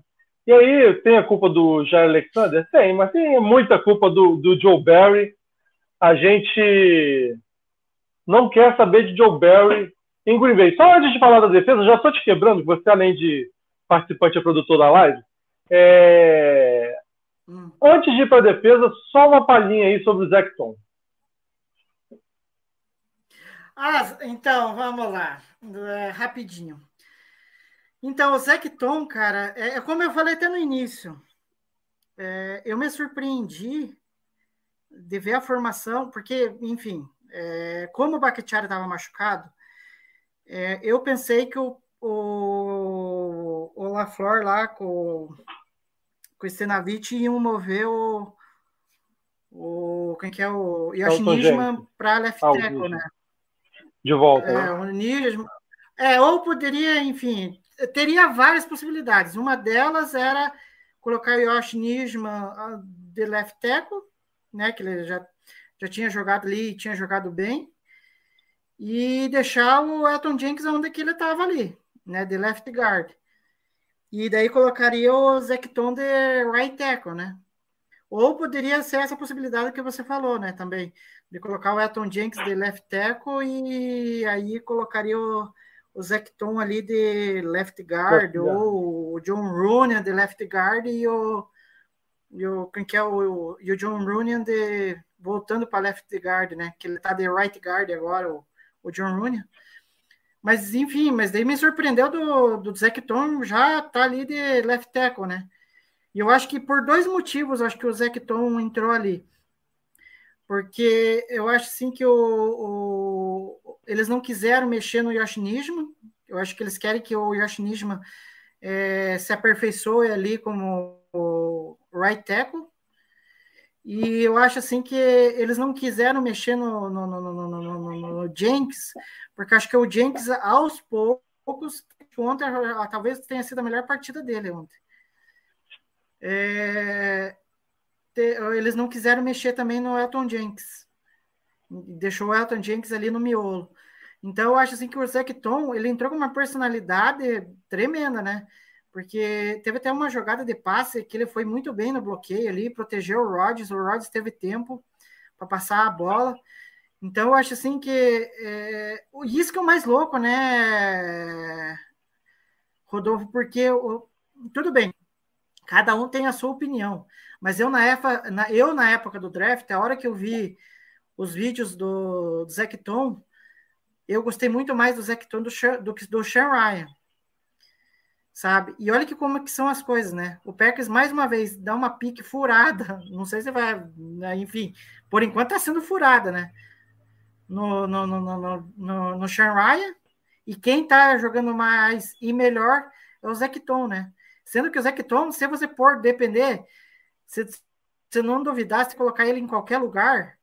E aí tem a culpa do Jair Alexander? Tem, mas tem muita culpa do, do Joe Barry. A gente não quer saber de Joe Barry em Green Bay. Só antes de falar da defesa, já estou te quebrando, que você, além de participante e produtor da live, é... Hum. antes de ir para a defesa, só uma palhinha aí sobre o Zecton. Ah, então, vamos lá. É, rapidinho. Então, o Zecton, cara, é, é como eu falei até no início. é, eu me surpreendi de ver a formação, porque, enfim, é, como o Bakhtiari estava machucado, é, eu pensei que o, o, o LaFleur lá com, com o Stenavich iam mover o, o quem que é o Yoshi Elton Nijman Jenkins. para left Ah, tackle, né? De volta. É, né? o Nijman. É, ou poderia, enfim, teria várias possibilidades. Uma delas era colocar o Nijman ah, de left tackle, né? Que ele já, já tinha jogado ali, tinha jogado bem, e deixar o Elton Jenkins onde que ele estava ali, né? De left guard. E daí colocaria o Zecton de right tackle, né? Ou poderia ser essa possibilidade que você falou, né? Também de colocar o Elton Jenkins de left tackle e aí colocaria o, o Zecton ali de left guard, Left guard. ou o John Rooney de left guard e o, e o quem que é o, e o John Rooney de voltando para left guard, né? Que ele tá de right guard agora, o, o John Rooney. Mas enfim, mas daí me surpreendeu do, do Zecton já tá ali de left tackle, né? E eu acho que por dois motivos, acho que o Zecton entrou ali. porque eu acho assim que o, o, eles não quiseram mexer no Yoshi Nijima. Eu acho que eles querem que o Yoshi Nijima é, se aperfeiçoe ali como right tackle. E eu acho assim que eles não quiseram mexer no, no, no, no, Jenks, porque acho que o Jenks, aos poucos, ontem talvez tenha sido a melhor partida dele ontem. É, eles não quiseram mexer também no Elton Jenks. Deixou o Elton Jenks ali no miolo. Então eu acho assim que o Zecton, ele entrou com uma personalidade tremenda, né? Porque teve até uma jogada de passe que ele foi muito bem no bloqueio ali, protegeu o Rodgers, o Rodgers teve tempo para passar a bola. Então eu acho assim que é, isso que é o mais louco, né, Rodolfo? Porque tudo bem, cada um tem a sua opinião. Mas eu na, época, na, eu, na época do draft, a hora que eu vi os vídeos do, do Zecton, eu gostei muito mais do Zecton do, do que do Sean Ryan. Sabe? E olha que como que são as coisas, né? O Packers, mais uma vez, dá uma pique furada. Não sei se vai. Né? Enfim, por enquanto tá sendo furada, né? No, no, no, no, no, no Sean Ryan. E quem tá jogando mais e melhor é o Zecton, né? Sendo que o Zecton, se você for depender se você não duvidar, se colocar ele em qualquer lugar,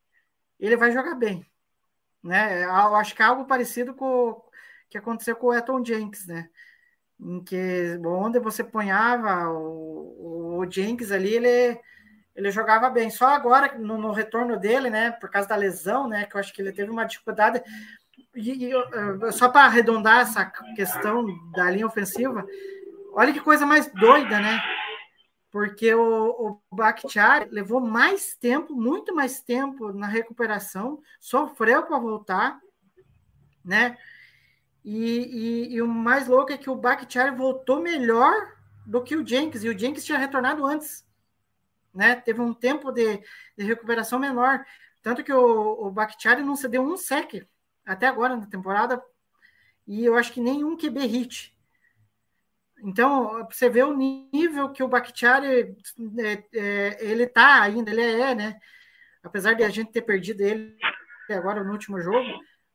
ele vai jogar bem. Né? Eu acho que é algo parecido com o que aconteceu com o Eton Jenks, né? Em que onde você ponhava o, o Jenks ali, ele, ele jogava bem. Só agora, no, no, retorno dele, né? Por causa da lesão, né? Que eu acho que ele teve uma dificuldade. E, e só para arredondar essa questão da linha ofensiva, olha que coisa mais doida, né? porque o, o Bakhtiari levou mais tempo, muito mais tempo na recuperação, sofreu para voltar, né? E, e, e, o mais louco é que o Bakhtiari voltou melhor do que o Jenkins, e o Jenkins tinha retornado antes, né? Teve um tempo de, de recuperação menor, tanto que o, o Bakhtiari não cedeu um sec até agora na temporada, e eu acho que nenhum QB hit. Então, você vê o nível que o Bakhtiari é, é, ele tá ainda, ele é, né? Apesar de a gente ter perdido ele agora no último jogo,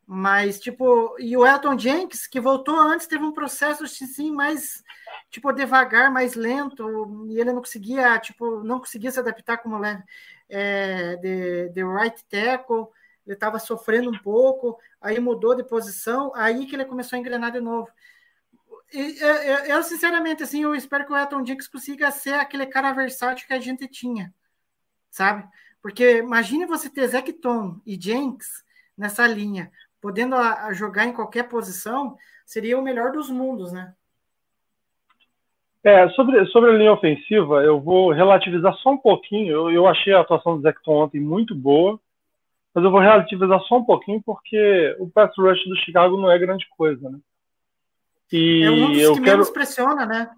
mas tipo, e o Elton Jenks, que voltou antes, teve um processo assim mais tipo devagar, mais lento, e ele não conseguia, tipo, não conseguia se adaptar como é, de, de right tackle, ele estava sofrendo um pouco, aí mudou de posição, aí que ele começou a engrenar de novo. Eu, eu, sinceramente, assim, eu espero que o Elton Jenks consiga ser aquele cara versátil que a gente tinha, sabe? Porque imagine você ter Zecton e Jenks nessa linha, podendo a, a jogar em qualquer posição, seria o melhor dos mundos, né? É, sobre, sobre a linha ofensiva, eu vou relativizar só um pouquinho. Eu, eu achei a atuação do Zecton ontem muito boa, mas eu vou relativizar só um pouquinho porque o pass rush do Chicago não é grande coisa, né? E é um dos eu que quero... menos pressiona, né?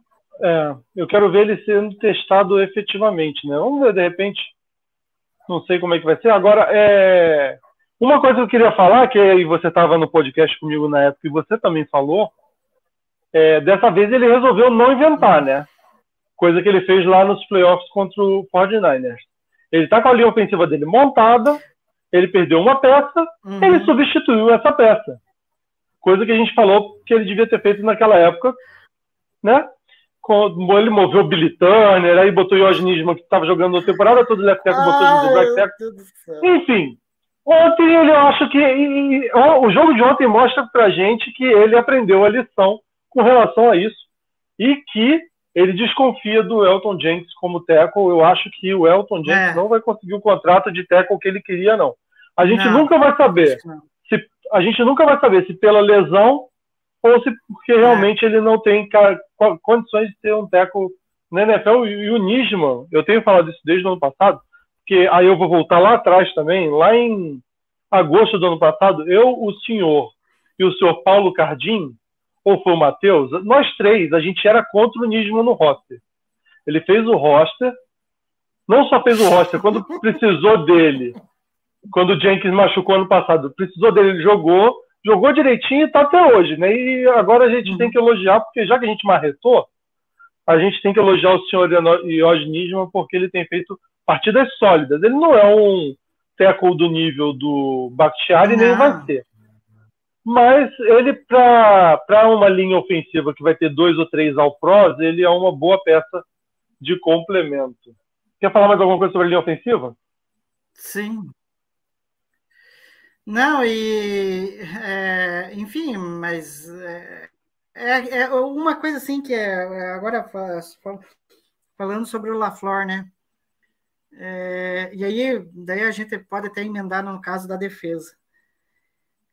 É, eu quero ver ele sendo testado efetivamente, né? Vamos ver, de repente, não sei como é que vai ser. Agora, é... uma coisa que eu queria falar, que aí você estava no podcast comigo na época e você também falou, é, dessa vez ele resolveu não inventar, né? Coisa que ele fez lá nos playoffs contra o 49ers. Ele está com a linha ofensiva dele montada, ele perdeu uma peça, uhum. ele substituiu essa peça. Coisa que a gente falou que ele devia ter feito naquela época, né? Ele moveu o Billy Turner, aí botou o Yoginismo que estava jogando a temporada toda, o left tackle botou o right tackle. Enfim, ontem ele, eu acho que e, e, o jogo de ontem mostra pra gente que ele aprendeu a lição com relação a isso e que ele desconfia do Elton Jenks como tackle. Eu acho que o Elton Jenks é. não vai conseguir o contrato de tackle que ele queria, não. A gente não, nunca vai saber se a gente nunca vai saber se pela lesão ou se porque é. realmente ele não tem condições de ter um teco na NFL. E o Nisman, eu tenho falado isso desde o ano passado, que aí eu vou voltar lá atrás também, lá em agosto do ano passado, eu, o senhor e o senhor Paulo Cardim, ou foi o Matheus, nós três, a gente era contra o Nisman no roster. Ele fez o roster, não só fez o roster, quando precisou dele, quando o Jenkins machucou ano passado, precisou dele, ele jogou, jogou direitinho e tá até hoje, né? E agora a gente tem que elogiar, porque já que a gente marretou, a gente tem que elogiar o senhor Ioge Nisman porque ele tem feito partidas sólidas. Ele não é um tackle do nível do Bakhtiari, nem vai ser. Mas ele, para uma linha ofensiva que vai ter dois ou três All-Pros, ele é uma boa peça de complemento. Quer falar mais alguma coisa sobre a linha ofensiva? Sim. Não, e é, enfim, mas é, é, é uma coisa assim que é agora fa- fa- falando sobre o LaFleur, né? É, e aí, daí a gente pode até emendar no caso da defesa.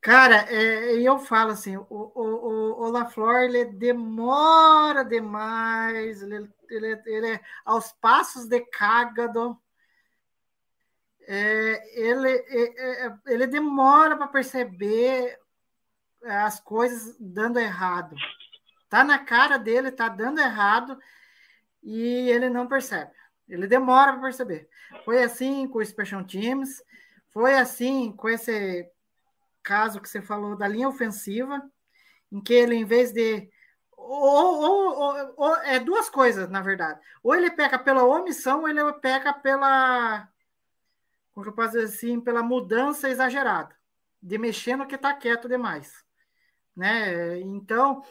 Cara, é, eu falo assim, o, o, o, o LaFleur, ele demora demais, ele, ele, ele é aos passos de cágado, é, ele, é, é, ele demora para perceber as coisas dando errado. Tá na cara dele, tá dando errado e ele não percebe. Ele demora para perceber. Foi assim com o Special Teams, foi assim com esse caso que você falou da linha ofensiva, em que ele, em vez de. Ou, ou- ou- ou- é duas coisas, na verdade. Ou ele peca pela omissão, ou ele peca pela. Como eu posso dizer assim? Pela mudança exagerada, de mexer no que está quieto demais. Né? Então,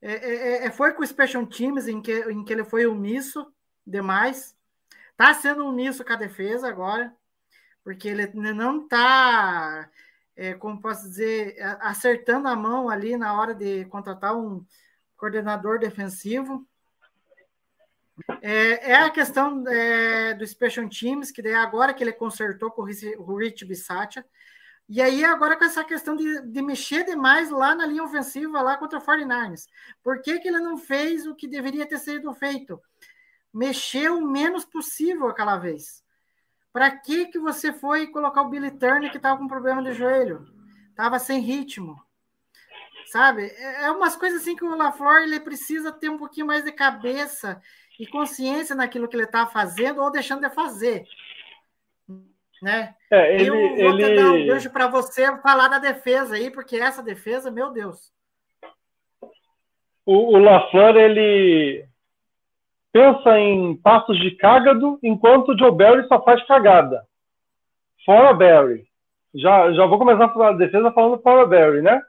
é, é- é- foi com o Special Teams em que, em que ele foi omisso demais. Está sendo omisso com a defesa agora, porque ele não está é, como posso dizer, acertando a mão ali na hora de contratar um coordenador defensivo. É, é a questão é, do Special Teams, que daí agora que ele consertou com o Rich- Bisaccia, e aí agora com essa questão de, de mexer demais lá na linha ofensiva, lá contra o 49ers. Por que, que ele não fez o que deveria ter sido feito? Mexer o menos possível aquela vez. Para que que você foi colocar o Billy Turner que estava com problema de joelho? Tava sem ritmo. Sabe? É é umas coisas assim que o LaFleur ele precisa ter um pouquinho mais de cabeça e consciência naquilo que ele está fazendo ou deixando de fazer. Né? É, ele, eu vou ele... dar um gancho para você falar da defesa aí, porque essa defesa, meu Deus. o, o LaFleur, ele pensa em passos de cágado, enquanto Joe Barry só faz cagada. Fora Barry. Já, já vou começar a defesa falando fora Barry, né?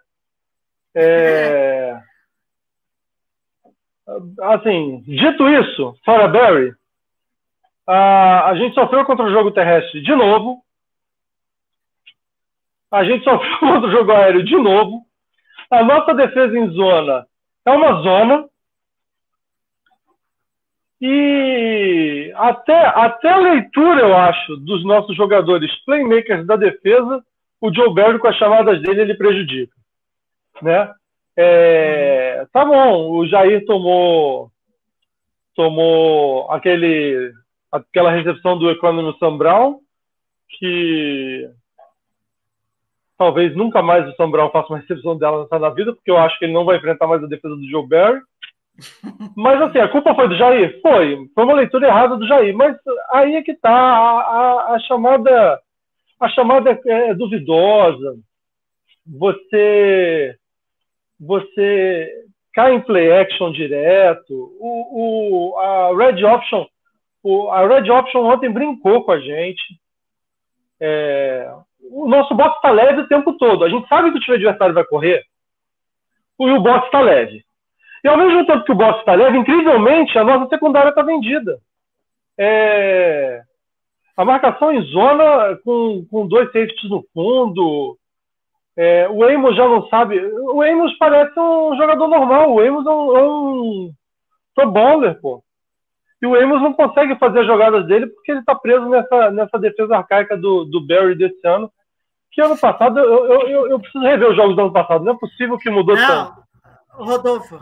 É... Assim, dito isso, fora Barry, a, a gente sofreu contra o jogo terrestre de novo. A gente sofreu contra o jogo aéreo de novo. A nossa defesa em zona é uma zona. E até, até a leitura, eu acho, dos nossos jogadores playmakers da defesa, o Joe Barry, com as chamadas dele, ele prejudica. Né? É, tá bom, o Jair tomou tomou aquele, aquela recepção do Economy Sam Brown, que talvez nunca mais o Sam Brown faça uma recepção dela na vida, porque eu acho que ele não vai enfrentar mais a defesa do Joe Barry. Mas assim, a culpa foi do Jair? Foi. Foi uma leitura errada do Jair. Mas aí é que tá. A, a, a chamada, a chamada é duvidosa. Você, você cai em play action direto. O, o, a Red Option, o, a Red Option ontem brincou com a gente. É, o nosso box está leve o tempo todo. A gente sabe que o time adversário vai correr. E o box está leve. E ao mesmo tempo que o box está leve, incrivelmente, a nossa secundária está vendida. É... A marcação em zona com, com dois safeties no fundo. É... O Amos já não sabe. O Amos parece um jogador normal. O Amos é um, é um pro bowler, pô. E o Amos não consegue fazer as jogadas dele porque ele está preso nessa, nessa defesa arcaica do, do Barry desse ano. Que ano passado, eu, eu, eu, eu preciso rever os jogos do ano passado. Não é possível que mudou tanto. Não, Rodolfo,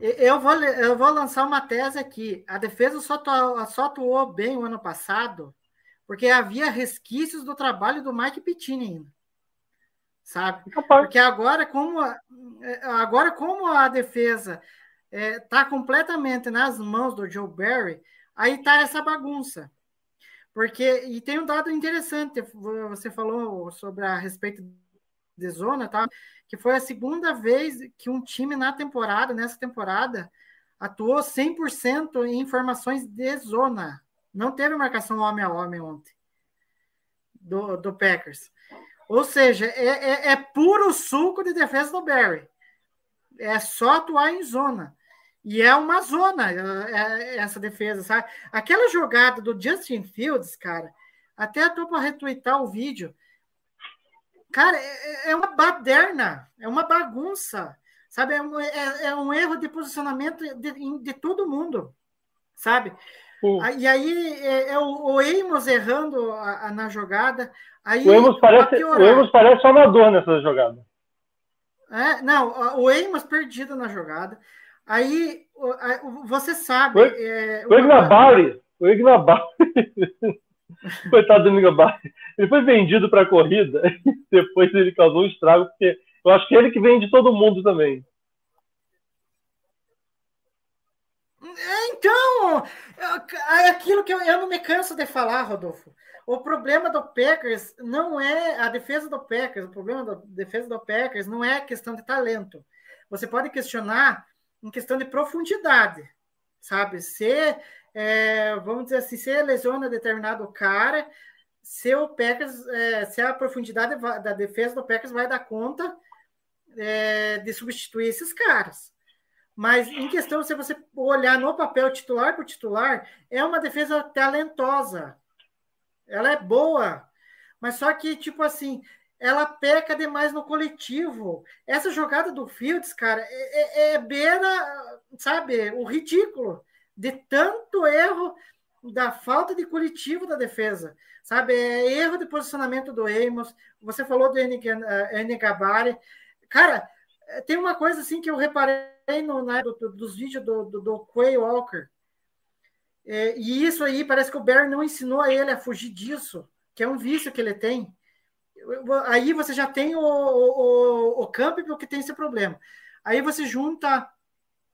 eu vou, eu vou lançar uma tese aqui. A defesa só atuou, só atuou bem o ano passado porque havia resquícios do trabalho do Mike Pittini ainda. Sabe? Porque agora, como a, agora, como a defesa está é, completamente nas mãos do Joe Barry, aí está essa bagunça. Porque, e tem um dado interessante, você falou sobre a respeito de zona, tá? que foi a segunda vez que um time na temporada, nessa temporada, atuou 100% em informações de zona. Não teve marcação homem a homem ontem. do, do Packers. Ou seja, é, é, é puro suco de defesa do Barry. É só atuar em zona. E é uma zona é, é essa defesa, sabe? Aquela jogada do Justin Fields, cara, até estou para retweetar o vídeo. Cara, é, é, uma baderna, é uma bagunça, sabe? É um, é, é um erro de posicionamento de, de todo mundo, sabe? Uh. E aí é, é, o, o Amos errando a, a, na jogada. Aí, o Amos parece, o Amos parece amador nessa jogada. É, não, o Amos perdido na jogada. Aí você sabe. O, é, o Ignabari, o Ignabari. Coitado do Ignabari. Ele foi vendido para a corrida, depois ele causou um estrago, porque eu acho que é ele que vende todo mundo também. É, então, é aquilo que eu, eu não me canso de falar, Rodolfo. O problema do Packers não é a defesa do Packers, o problema da defesa do Packers não é questão de talento. Você pode questionar em questão de profundidade, sabe? Se, é, vamos dizer assim, se lesiona determinado cara, se o Packers, é, se a profundidade da defesa do Packers vai dar conta é, de substituir esses caras. Mas em questão, se você olhar no papel titular por titular, é uma defesa talentosa. Ela é boa. Mas só que, tipo assim, ela peca demais no coletivo. Essa jogada do Fields, cara, é, é, é beira, sabe, o ridículo de tanto erro da falta de coletivo da defesa, sabe? É erro de posicionamento do Amos. Você falou do N. Gabari. Cara, é, tem uma coisa assim que eu reparei no, na, do, dos vídeos do, do, do Quay Walker. É, e isso aí parece que o Barry não ensinou a ele a fugir disso, que é um vício que ele tem aí você já tem o, o, o Campbell que tem esse problema. Aí você junta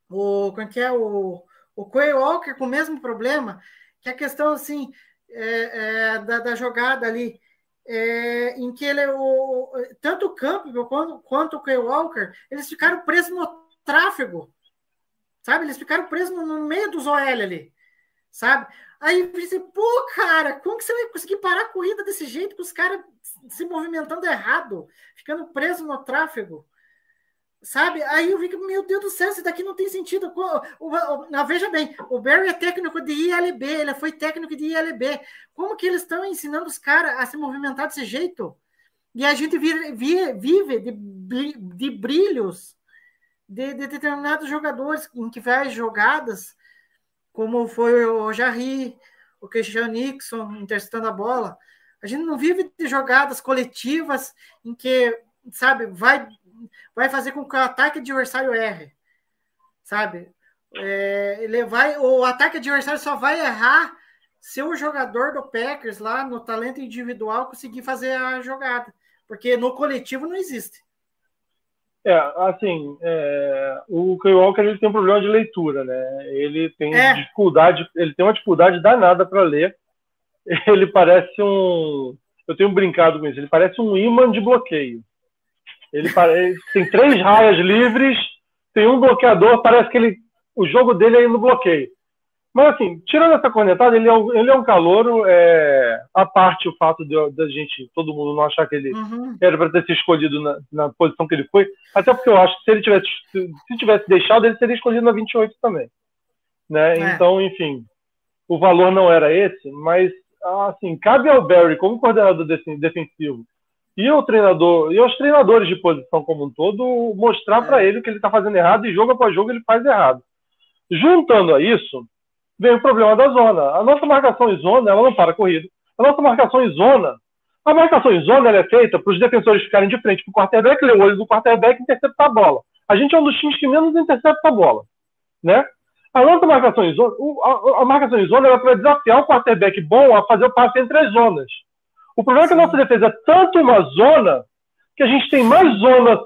o, como é que é, o, o Quay Walker com o mesmo problema, que é a questão assim, é, é, da, da, jogada ali, é, em que ele, o, tanto o Campbell quanto, quanto o Quay Walker, eles ficaram presos no tráfego, sabe? Eles ficaram presos no, no meio dos OL ali, sabe? Aí eu pensei, pô, cara, como que você vai conseguir parar a corrida desse jeito com os caras se movimentando errado, ficando preso no tráfego? Sabe? Aí eu que, meu Deus do céu, isso daqui não tem sentido. O, o, veja bem, o Barry é técnico de ILB, ele foi técnico de ILB. Como que eles estão ensinando os caras a se movimentar desse jeito? E a gente vive, vive de, de brilhos de, de determinados jogadores em que faz jogadas como foi o Jarry, o Christian Nixon interceptando a bola. A gente não vive de jogadas coletivas em que, sabe, vai, vai fazer com que o ataque adversário erre, sabe? É, ele vai, o ataque adversário só vai errar se o jogador do Packers lá no talento individual conseguir fazer a jogada, porque no coletivo não existe. É, assim, é, o Kyle Walker ele tem um problema de leitura, né? Ele tem é. dificuldade, ele tem uma dificuldade danada para ler. Ele parece um, eu tenho brincado com isso, ele parece um imã de bloqueio. Ele tem três raias livres, tem um bloqueador, parece que ele, o jogo dele é no bloqueio. Mas, assim, tirando essa cornetada, ele é um, ele é um calouro, é, a parte o fato da gente, todo mundo não achar que ele uhum. era para ter se escolhido na, na, posição que ele foi, até porque eu acho que se ele tivesse, se tivesse deixado, ele seria escolhido na 28 também. Né? É. Então, enfim, o valor não era esse, mas, assim, cabe ao Barry, como coordenador defensivo, e o treinador, e os treinadores de posição como um todo, mostrar é. para ele o que ele está fazendo errado, e jogo após jogo ele faz errado. Juntando a isso, vem o problema da zona. A nossa marcação em zona, ela não para a corrida. A nossa marcação em zona, a marcação em zona é feita para os defensores ficarem de frente para o quarterback, ler o olho do quarterback e interceptar a bola. A gente é um dos times que menos intercepta a bola. Né? A nossa marcação em zona, a, marcação em zona é para desafiar o quarterback bom a fazer o passe entre as zonas. O problema é que a nossa defesa é tanto uma zona que a gente tem mais zona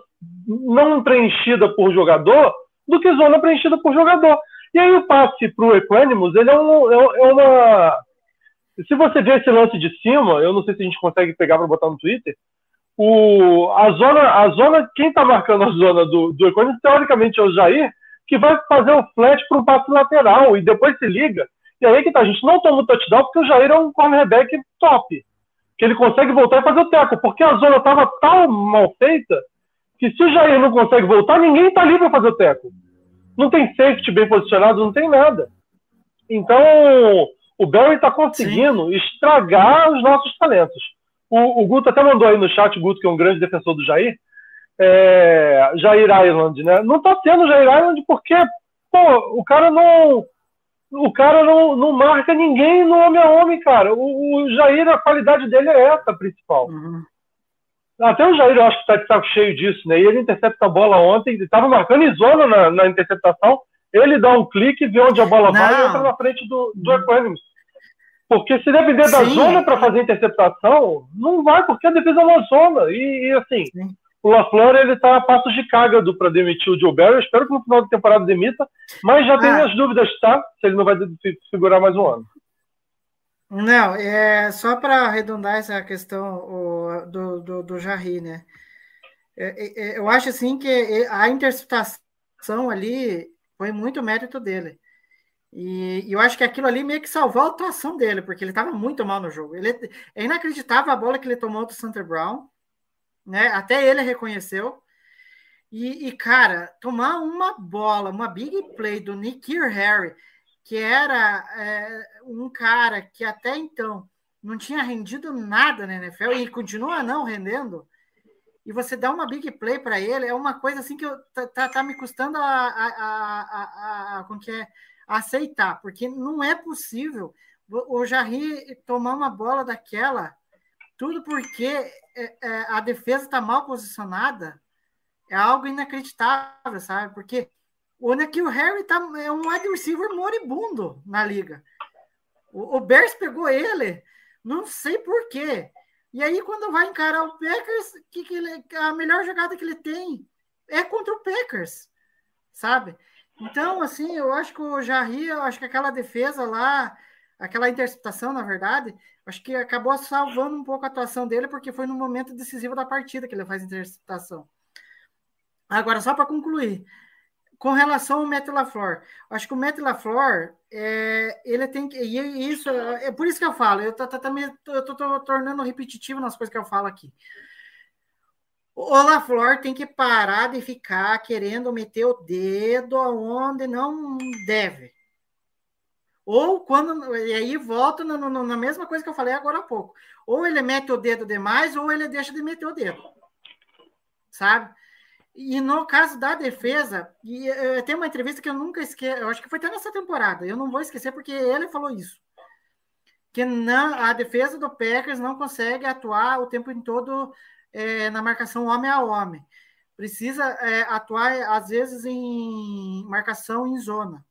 não preenchida por jogador do que zona preenchida por jogador. E aí o passe para o Equanimus, ele é, um, é, é uma... Se você ver esse lance de cima, eu não sei se a gente consegue pegar para botar no Twitter, o, a, zona, a zona, quem está marcando a zona do, do Equanimus, teoricamente é o Jair, que vai fazer o flat para um passe lateral e depois se liga. E aí que tá, a gente não toma o touchdown porque o Jair é um cornerback top. Que ele consegue voltar e fazer o teco, porque a zona estava tão mal feita que se o Jair não consegue voltar, ninguém está ali para fazer o teco. Não tem safety bem posicionado, não tem nada. Então, o Barry está conseguindo Sim. estragar os nossos talentos. O, o, Guto até mandou aí no chat, o Guto, que é um grande defensor do Jair, é, Jair Island, né? Não está sendo Jair Island porque pô, o cara não. O cara não, não marca ninguém no homem a homem, cara. O, o Jair, a qualidade dele é essa principal. Uhum. Até o Jair, eu acho que está de saco cheio disso, né? E ele intercepta a bola ontem, estava marcando em zona na, na, interceptação. Ele dá um clique, vê onde a bola não. vai e entra na frente do, do Equanimus. Porque se depender da Sim. zona para fazer interceptação, não vai, porque a defesa é uma zona. E, e assim, Sim. O LaFleur ele tá a passos de cágado para demitir o Joe Barry. espero que no final da temporada demita, mas já ah. tenho as dúvidas, tá? Se ele não vai segurar mais um ano. Não, é só para arredondar essa questão o, do, do, do Jarry, né? É, é, eu acho assim que a interceptação ali foi muito mérito dele. E, e, eu acho que aquilo ali meio que salvou a atuação dele, porque ele estava muito mal no jogo. Ele, é inacreditável a bola que ele tomou do Santa Brown, né? Até ele reconheceu. E, e, cara, tomar uma bola, uma big play do Nikhil Harry, que era é, um cara que até então não tinha rendido nada na NFL e continua não rendendo, e você dá uma big play para ele, é uma coisa assim que eu, tá, tá, tá me custando a, a, a, a, como que é, aceitar, porque não é possível o Jarry tomar uma bola daquela, tudo porque é, é, a defesa está mal posicionada, é algo inacreditável, sabe? Porque o Nakil Harry tá, é um wide receiver moribundo na liga. O, o Bears pegou ele, não sei por quê. E aí, quando vai encarar o Packers, que, que ele, a melhor jogada que ele tem é contra o Packers, sabe? Então, assim, eu acho que o Jarry, eu acho que aquela defesa lá, aquela interceptação, na verdade, acho que acabou salvando um pouco a atuação dele, porque foi no momento decisivo da partida que ele faz interceptação. Agora, só para concluir, com relação ao Matt LaFleur, acho que o Matt LaFleur, é, ele tem que. E isso, é por isso que eu falo, eu estou tornando repetitivo nas coisas que eu falo aqui. O LaFleur tem que parar de ficar querendo meter o dedo aonde não deve. Ou quando. E aí volta na, na mesma coisa que eu falei agora há pouco. Ou ele mete o dedo demais, ou ele deixa de meter o dedo. Sabe? E no caso da defesa, e uh, tem uma entrevista que eu nunca esqueço, eu acho que foi até nessa temporada, eu não vou esquecer porque ele falou isso. Que não, a defesa do Packers não consegue atuar o tempo em todo é, na marcação homem a homem. Precisa é, atuar, às vezes, em marcação em zona.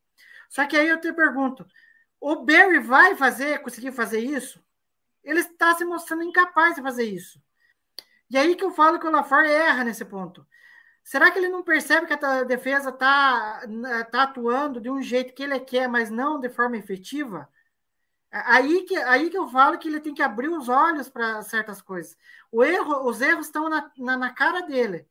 Só que aí eu te pergunto: o Barry vai fazer, conseguir fazer isso? Ele está se mostrando incapaz de fazer isso. E aí que eu falo que o LaFleur erra nesse ponto. Será que ele não percebe que a defesa está tá atuando de um jeito que ele quer, mas não de forma efetiva? Aí que, aí que eu falo que ele tem que abrir os olhos para certas coisas. O erro, os erros estão na, na, na, cara dele,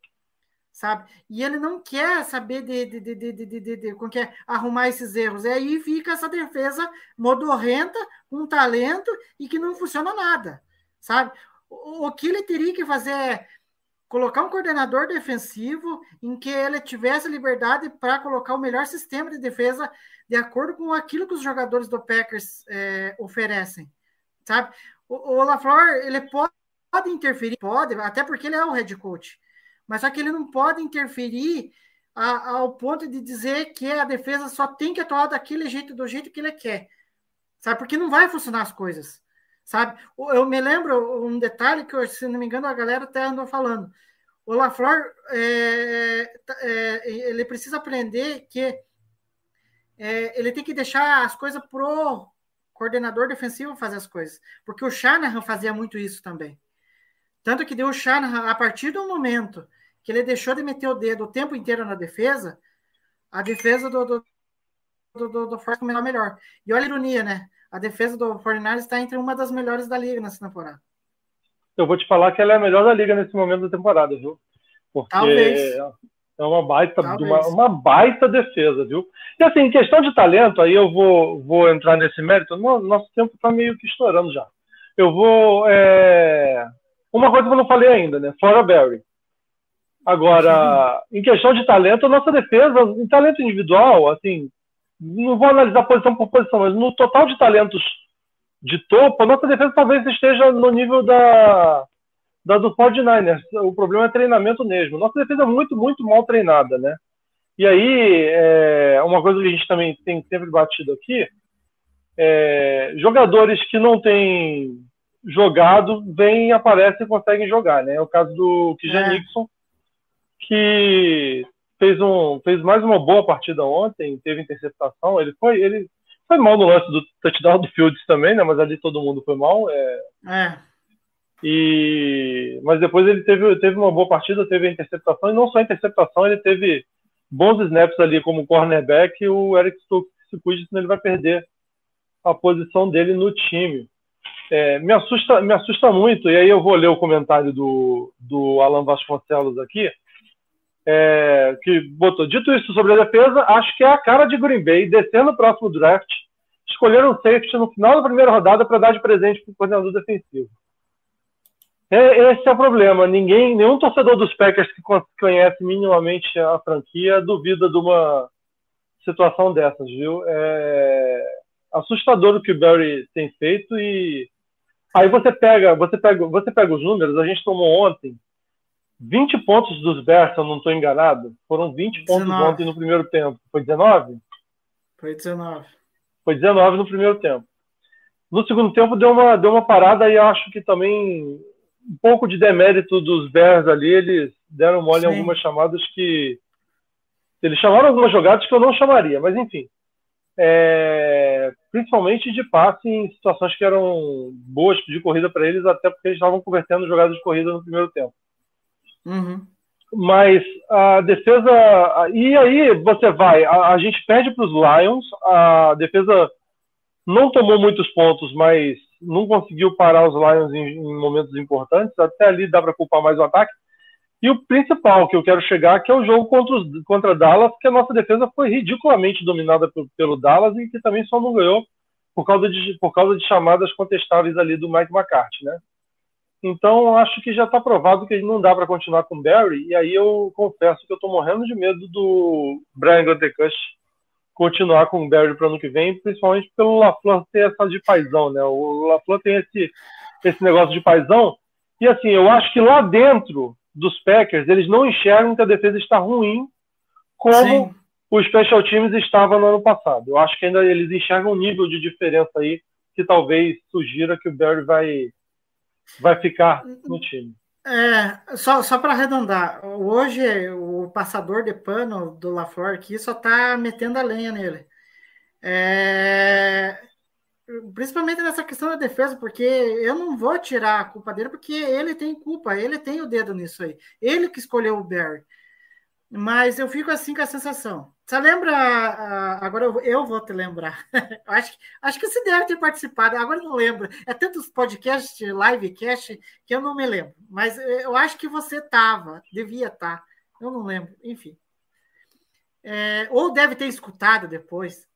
sabe? E ele não quer saber de, de, de, de, de, de, de, de é, arrumar esses erros. E aí fica essa defesa modorrenta, com talento e que não funciona nada, sabe? O, o que ele teria que fazer é colocar um coordenador defensivo em que ele tivesse liberdade para colocar o melhor sistema de defesa de acordo com aquilo que os jogadores do Packers é, oferecem, sabe? O, o LaFleur, ele pode, pode interferir, pode, até porque ele é o head coach, mas só que ele não pode interferir a, ao ponto de dizer que a defesa só tem que atuar daquele jeito, do jeito que ele quer, sabe? Porque não vai funcionar as coisas sabe? Eu me lembro um detalhe que, se não me engano, a galera até andou falando. O LaFleur, é, é, ele precisa aprender que é, ele tem que deixar as coisas pro coordenador defensivo fazer as coisas, porque o Shanahan fazia muito isso também. Tanto que deu o Shanahan, a partir do momento que ele deixou de meter o dedo o tempo inteiro na defesa, a defesa do, do, do, do, do melhor. E olha a ironia, né? a defesa do 49 está entre uma das melhores da liga nessa temporada. Eu vou te falar que ela é a melhor da liga nesse momento da temporada, viu? Porque Talvez. é uma baita, uma, uma, baita defesa, viu? E assim, em questão de talento, aí eu vou, vou entrar nesse mérito. Nosso tempo está meio que estourando já. Eu vou. É... Uma coisa que eu não falei ainda, né? Fora Barry. Agora, em questão de talento, a nossa defesa, em talento individual, assim, não vou analisar posição por posição, mas no total de talentos de topo, a nossa defesa talvez esteja no nível da, da do 49ers. O problema é treinamento mesmo. Nossa defesa é muito, muito mal treinada, né? E aí, é, uma coisa que a gente também tem sempre batido aqui, é, jogadores que não têm jogado, vêm, aparecem e conseguem jogar, né? É o caso do Kijan é. Nixon, que fez, um, fez mais uma boa partida ontem, teve interceptação, ele foi, ele foi mal no lance do touchdown do Fields também, né? Mas ali todo mundo foi mal. É... é. E... Mas depois ele teve, teve uma boa partida, teve a interceptação, e não só interceptação, ele teve bons snaps ali como cornerback, e o Eric Stokes se cuide, senão ele vai perder a posição dele no time. É, me, assusta, me assusta muito, e aí eu vou ler o comentário do, do Alan Vasconcelos aqui, é, que botou, dito isso sobre a defesa, acho que é a cara de Green Bay, descendo o próximo draft, escolher um safety no final da primeira rodada para dar de presente para o coordenador defensivo. É, esse é o problema. Ninguém, nenhum torcedor dos Packers que conhece minimamente a franquia duvida de uma situação dessas, viu? É assustador o que o Barry tem feito e aí você pega, você pega, você pega os números. A gente tomou ontem 20 pontos dos Bears, se eu não estou enganado. Foram 20 19. pontos ontem no primeiro tempo. Foi 19? Foi 19. Foi 19 no primeiro tempo. No segundo tempo deu uma, deu uma parada e acho que também um pouco de demérito dos Bears ali, eles deram mole Sim. em algumas chamadas que. Eles chamaram algumas jogadas que eu não chamaria, mas enfim. É, principalmente de passe em situações que eram boas de corrida para eles, até porque eles estavam convertendo jogadas de corrida no primeiro tempo. Uhum. Mas a defesa. E aí você vai. A, a gente perde para os Lions. A defesa não tomou muitos pontos, mas não conseguiu parar os Lions em, em momentos importantes. Até ali dá para culpar mais o ataque. E o principal que eu quero chegar, que é o jogo contra, os, contra Dallas, que a nossa defesa foi ridiculamente dominada por, pelo Dallas e que também só não ganhou por causa de, por causa de chamadas contestáveis ali do Mike McCarthy, né? Então, acho que já está provado que não dá para continuar com o Barry. E aí eu confesso que eu estou morrendo de medo do Brian Gutekunst continuar com o Barry para o ano que vem, principalmente pelo LaFleur ter essa de paisão, né? O LaFleur tem esse, esse negócio de paisão. E assim, eu acho que lá dentro dos Packers, eles não enxergam que a defesa está ruim como Sim. o Special Teams estava no ano passado. Eu acho que ainda eles enxergam um nível de diferença aí que talvez sugira que o Barry vai vai ficar no time. É, só, só para arredondar, hoje o passador de pano do LaFleur aqui só está metendo a lenha nele. É, principalmente nessa questão da defesa, porque eu não vou tirar a culpa dele, porque ele tem culpa, ele tem o dedo nisso aí. Ele que escolheu o Barry. Mas eu fico assim com a sensação. Você lembra? Agora eu vou te lembrar. acho, acho que você deve ter participado, agora não lembro. É tantos podcasts, livecast, que eu não me lembro. Mas eu acho que você estava, devia estar. Tá. Eu não lembro, enfim. É, ou deve ter escutado depois.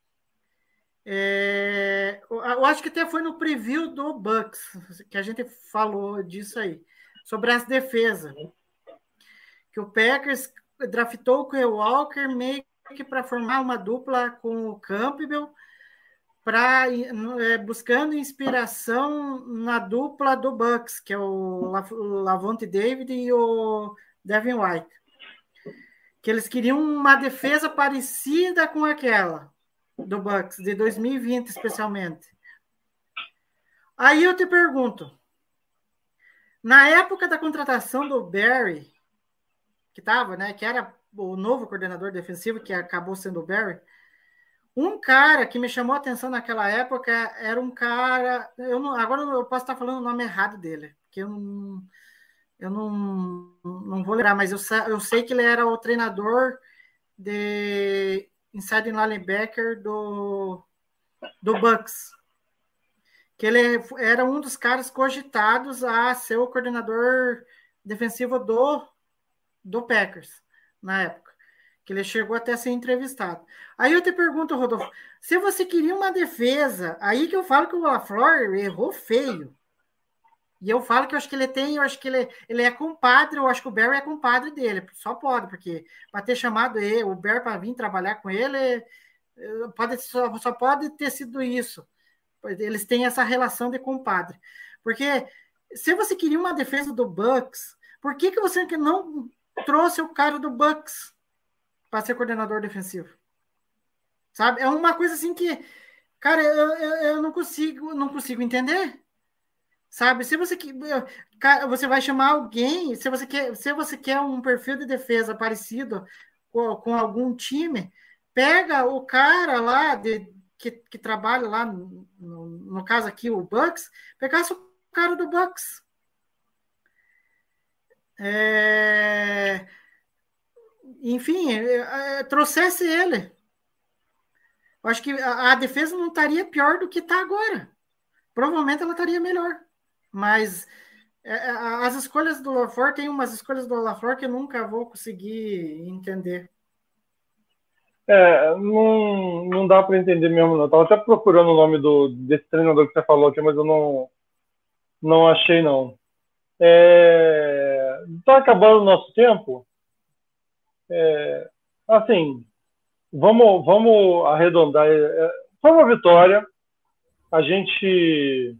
É, eu acho que até foi no preview do Bucks que a gente falou disso aí, sobre as defesas. Que o Packers draftou o Quay Walker meio que para formar uma dupla com o Campbell, pra, é, buscando inspiração na dupla do Bucks, que é o Lavonte David e o Devin White. Que eles queriam uma defesa parecida com aquela do Bucks de 2020, especialmente. Aí eu te pergunto, na época da contratação do Barry, que estava, né, que era o novo coordenador defensivo, que acabou sendo o Barry, um cara que me chamou a atenção naquela época era um cara. Eu não, agora eu posso estar falando o nome errado dele, porque eu não, eu não, não vou lembrar, mas eu, eu sei que ele era o treinador de inside linebacker do, do Bucks. Que ele era um dos caras cogitados a ser o coordenador defensivo do do Packers na época, que ele chegou até a ser entrevistado. Aí eu te pergunto, Rodolfo, se você queria uma defesa, aí que eu falo que o LaFleur errou feio. E eu falo que eu acho que ele tem, eu acho que ele, ele é compadre, eu acho que o Barry é compadre dele, só pode, porque para ter chamado ele, o Barry para vir trabalhar com ele, eh, pode, só, só pode ter sido isso. Eles têm essa relação de compadre. Porque se você queria uma defesa do Bucks, por que, que você não trouxe o cara do Bucks para ser coordenador defensivo? Sabe? É uma coisa assim que, cara, eu, eu, eu não consigo, não consigo entender. Sabe? Se você você vai chamar alguém, se você quer, se você quer um perfil de defesa parecido com, com algum time, pega o cara lá de, que, que trabalha lá no, no, no caso aqui o Bucks, pegasse o cara do Bucks. É... Enfim, é, é, trouxesse ele. Eu acho que a, a defesa não estaria pior do que está agora. Provavelmente ela estaria melhor. Mas é, é, as escolhas do LaFleur, tem umas escolhas do LaFleur que eu nunca vou conseguir entender. É, não, não dá para entender mesmo, não. Eu tava até procurando o nome do, desse treinador que você falou aqui, mas eu não, não achei, não. É, tá acabando o nosso tempo. É, assim, vamos, vamos arredondar. É, foi uma vitória. A gente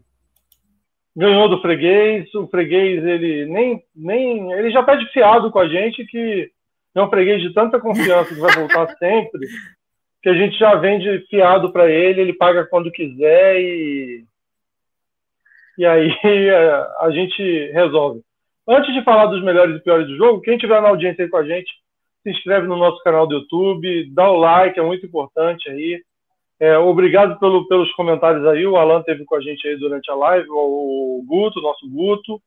ganhou do freguês, o freguês ele nem, nem ele já está de fiado com a gente que é um freguês de tanta confiança que vai voltar sempre, que a gente já vende fiado para ele, ele paga quando quiser e e aí a, a gente resolve. Antes de falar dos melhores e piores do jogo, quem tiver na audiência aí com a gente, se inscreve no nosso canal do YouTube, dá o like, é muito importante aí. É, obrigado pelo, pelos comentários aí. O Alan teve com a gente aí durante a live, o Guto, nosso Guto.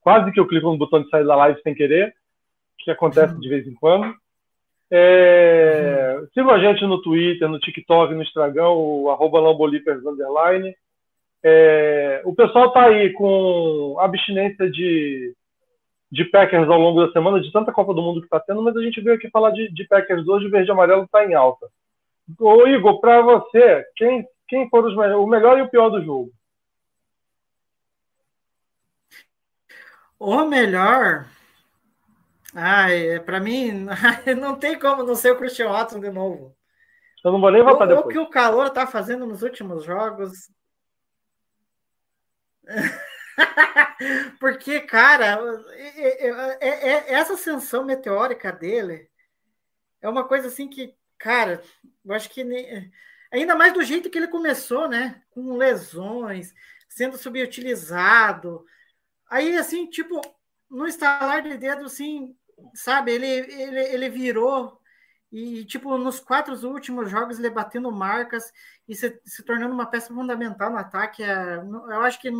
Quase que eu clico no botão de sair da live sem querer, que acontece de vez em quando. É. Siga a gente no Twitter, no TikTok, no Instagram, o arroba. É, o pessoal tá aí com abstinência de, de Packers ao longo da semana, de tanta Copa do Mundo que está tendo, mas a gente veio aqui falar de, de Packers hoje, o verde e amarelo está em alta. Ô, Igor, para você, quem, quem foram os o melhor e o pior do jogo? O melhor. Ai, para mim, não tem como não ser o Christian Watson de novo. Eu não vou nem votar depois. O que o calor tá fazendo nos últimos jogos. Porque, cara, é, é, é, essa ascensão meteórica dele é uma coisa assim que cara, eu acho que nem, ainda mais do jeito que ele começou, né? Com lesões, sendo subutilizado. Aí, assim, tipo, no estalar de dedo, assim, sabe, ele, ele, ele virou e, tipo, nos quatro últimos jogos, ele batendo marcas e se, se tornando uma peça fundamental no ataque. É, eu acho que,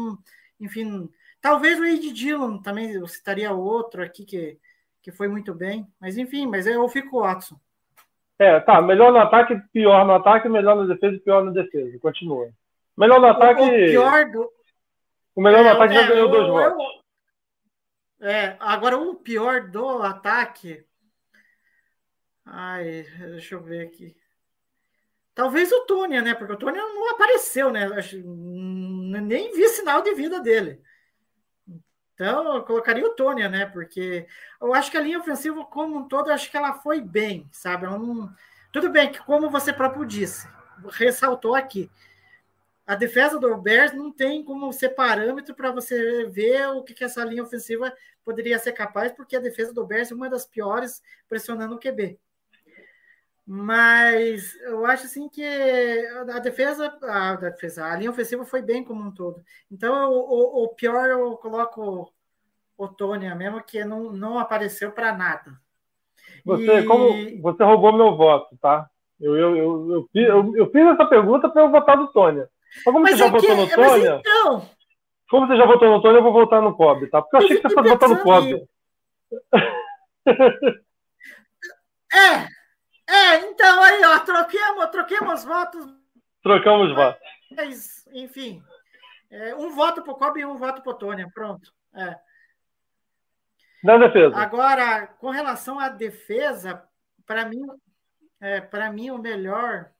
enfim, talvez o Ed Dillon também, eu citaria outro aqui que, que foi muito bem, mas enfim, mas eu fico com o Watson. É, tá. Melhor no ataque, pior no ataque, melhor na defesa pior na defesa. Continua. Melhor no ataque. O, pior do. O melhor é, no ataque é, já ganhou dois votos. É, agora o pior do ataque. Ai, deixa eu ver aqui. Talvez o Tônia, né? Porque o Tônia não apareceu, né? Nem vi sinal de vida dele. Então, eu colocaria o Tônia, né? Porque eu acho que a linha ofensiva, como um todo, acho que ela foi bem, sabe? Não... Tudo bem que, como você próprio disse, ressaltou aqui, a defesa do Bears não tem como ser parâmetro para você ver o que, que, essa linha ofensiva poderia ser capaz, porque a defesa do Bears é uma das piores pressionando o QB. Mas eu acho assim que a defesa, a defesa, a linha ofensiva foi bem como um todo. Então o, o pior eu coloco o Tônia mesmo, que não, não apareceu para nada. Você, e... como, você roubou meu voto, tá? Eu, eu, eu, eu, fiz, eu, eu fiz essa pergunta para eu votar no Tônia. Mas como mas você já é votou que, no Tônia? Então... Como você já votou no Tônia, eu vou votar no Cobb, tá? Porque eu achei que você fosse votar no Cobb. É, é, então aí, ó, troquemos, troquemos votos. Trocamos votos. Mas, enfim, é, um voto para o Kobe e um voto para o Tônia. Pronto. É. Na defesa. Agora, com relação à defesa, para mim, é, para mim o melhor.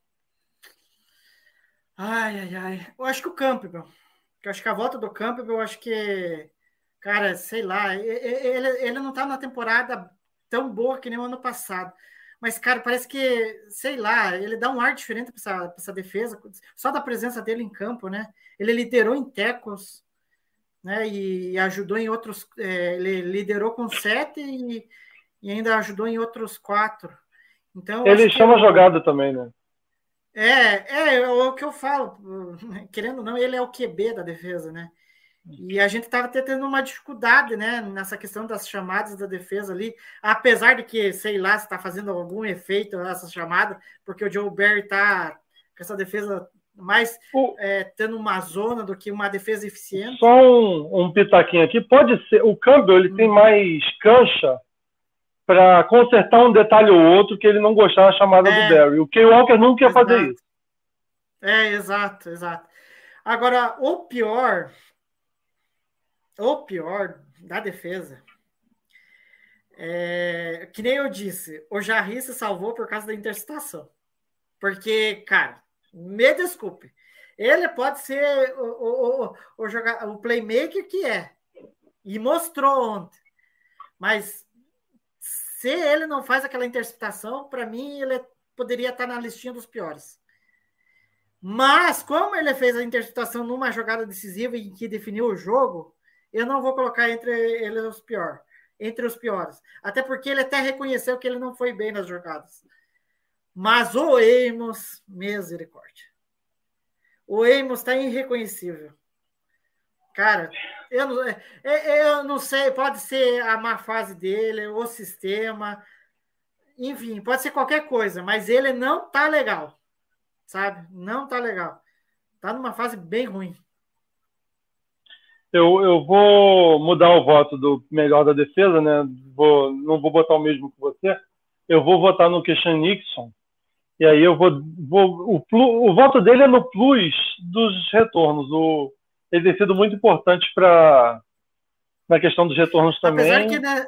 Ai, ai, ai. Eu acho que o Campbell. Eu acho que a volta do Campbell, eu acho que, cara, sei lá, ele, ele não tá na temporada tão boa que nem o ano passado. Mas, cara, parece que, sei lá, ele dá um ar diferente para essa, essa, defesa, só da presença dele em campo, né? Ele liderou em tecos, né? E ajudou em outros. É, ele liderou com sete e, e, ainda ajudou em outros quatro. Então, ele chama jogada também, né? É, é, é o que eu falo, querendo ou não, ele é o QB da defesa, né? E a gente estava tendo uma dificuldade, né, nessa questão das chamadas da defesa ali, apesar de que, sei lá, se está fazendo algum efeito essa chamada, porque o Joe Barry está com essa defesa mais o, é, tendo uma zona do que uma defesa eficiente. Só um, um pitaquinho aqui, pode ser, o Campbell ele hum. tem mais cancha para consertar um detalhe ou outro que ele não gostava da chamada é, do Barry. O Kay Walker nunca ia exato. fazer isso. É, exato, exato. Agora, o pior o pior da defesa é, que nem eu disse, o Jarry se salvou por causa da interceptação. Porque, cara, me desculpe, ele pode ser o, o, o, o, o playmaker que é, e mostrou ontem. Mas se ele não faz aquela interceptação, para mim ele poderia estar na listinha dos piores. Mas como ele fez a interceptação numa jogada decisiva em que definiu o jogo, eu não vou colocar entre eles os piores, entre os piores. Até porque ele até reconheceu que ele não foi bem nas jogadas. Mas o Amos, misericórdia. O Amos está irreconhecível. Cara, eu não, é, é, eu não sei, pode ser a má fase dele, o sistema, enfim, pode ser qualquer coisa, mas ele não tá legal, sabe? Não tá legal. Tá numa fase bem ruim. Eu, eu vou mudar o voto do melhor da defesa, né? Vou, não vou botar o mesmo que você. Eu vou votar no Christian Nixon. E aí eu vou. vou o, o voto dele é no plus dos retornos. O, ele tem sido muito importante para na questão dos retornos também. Apesar que, né,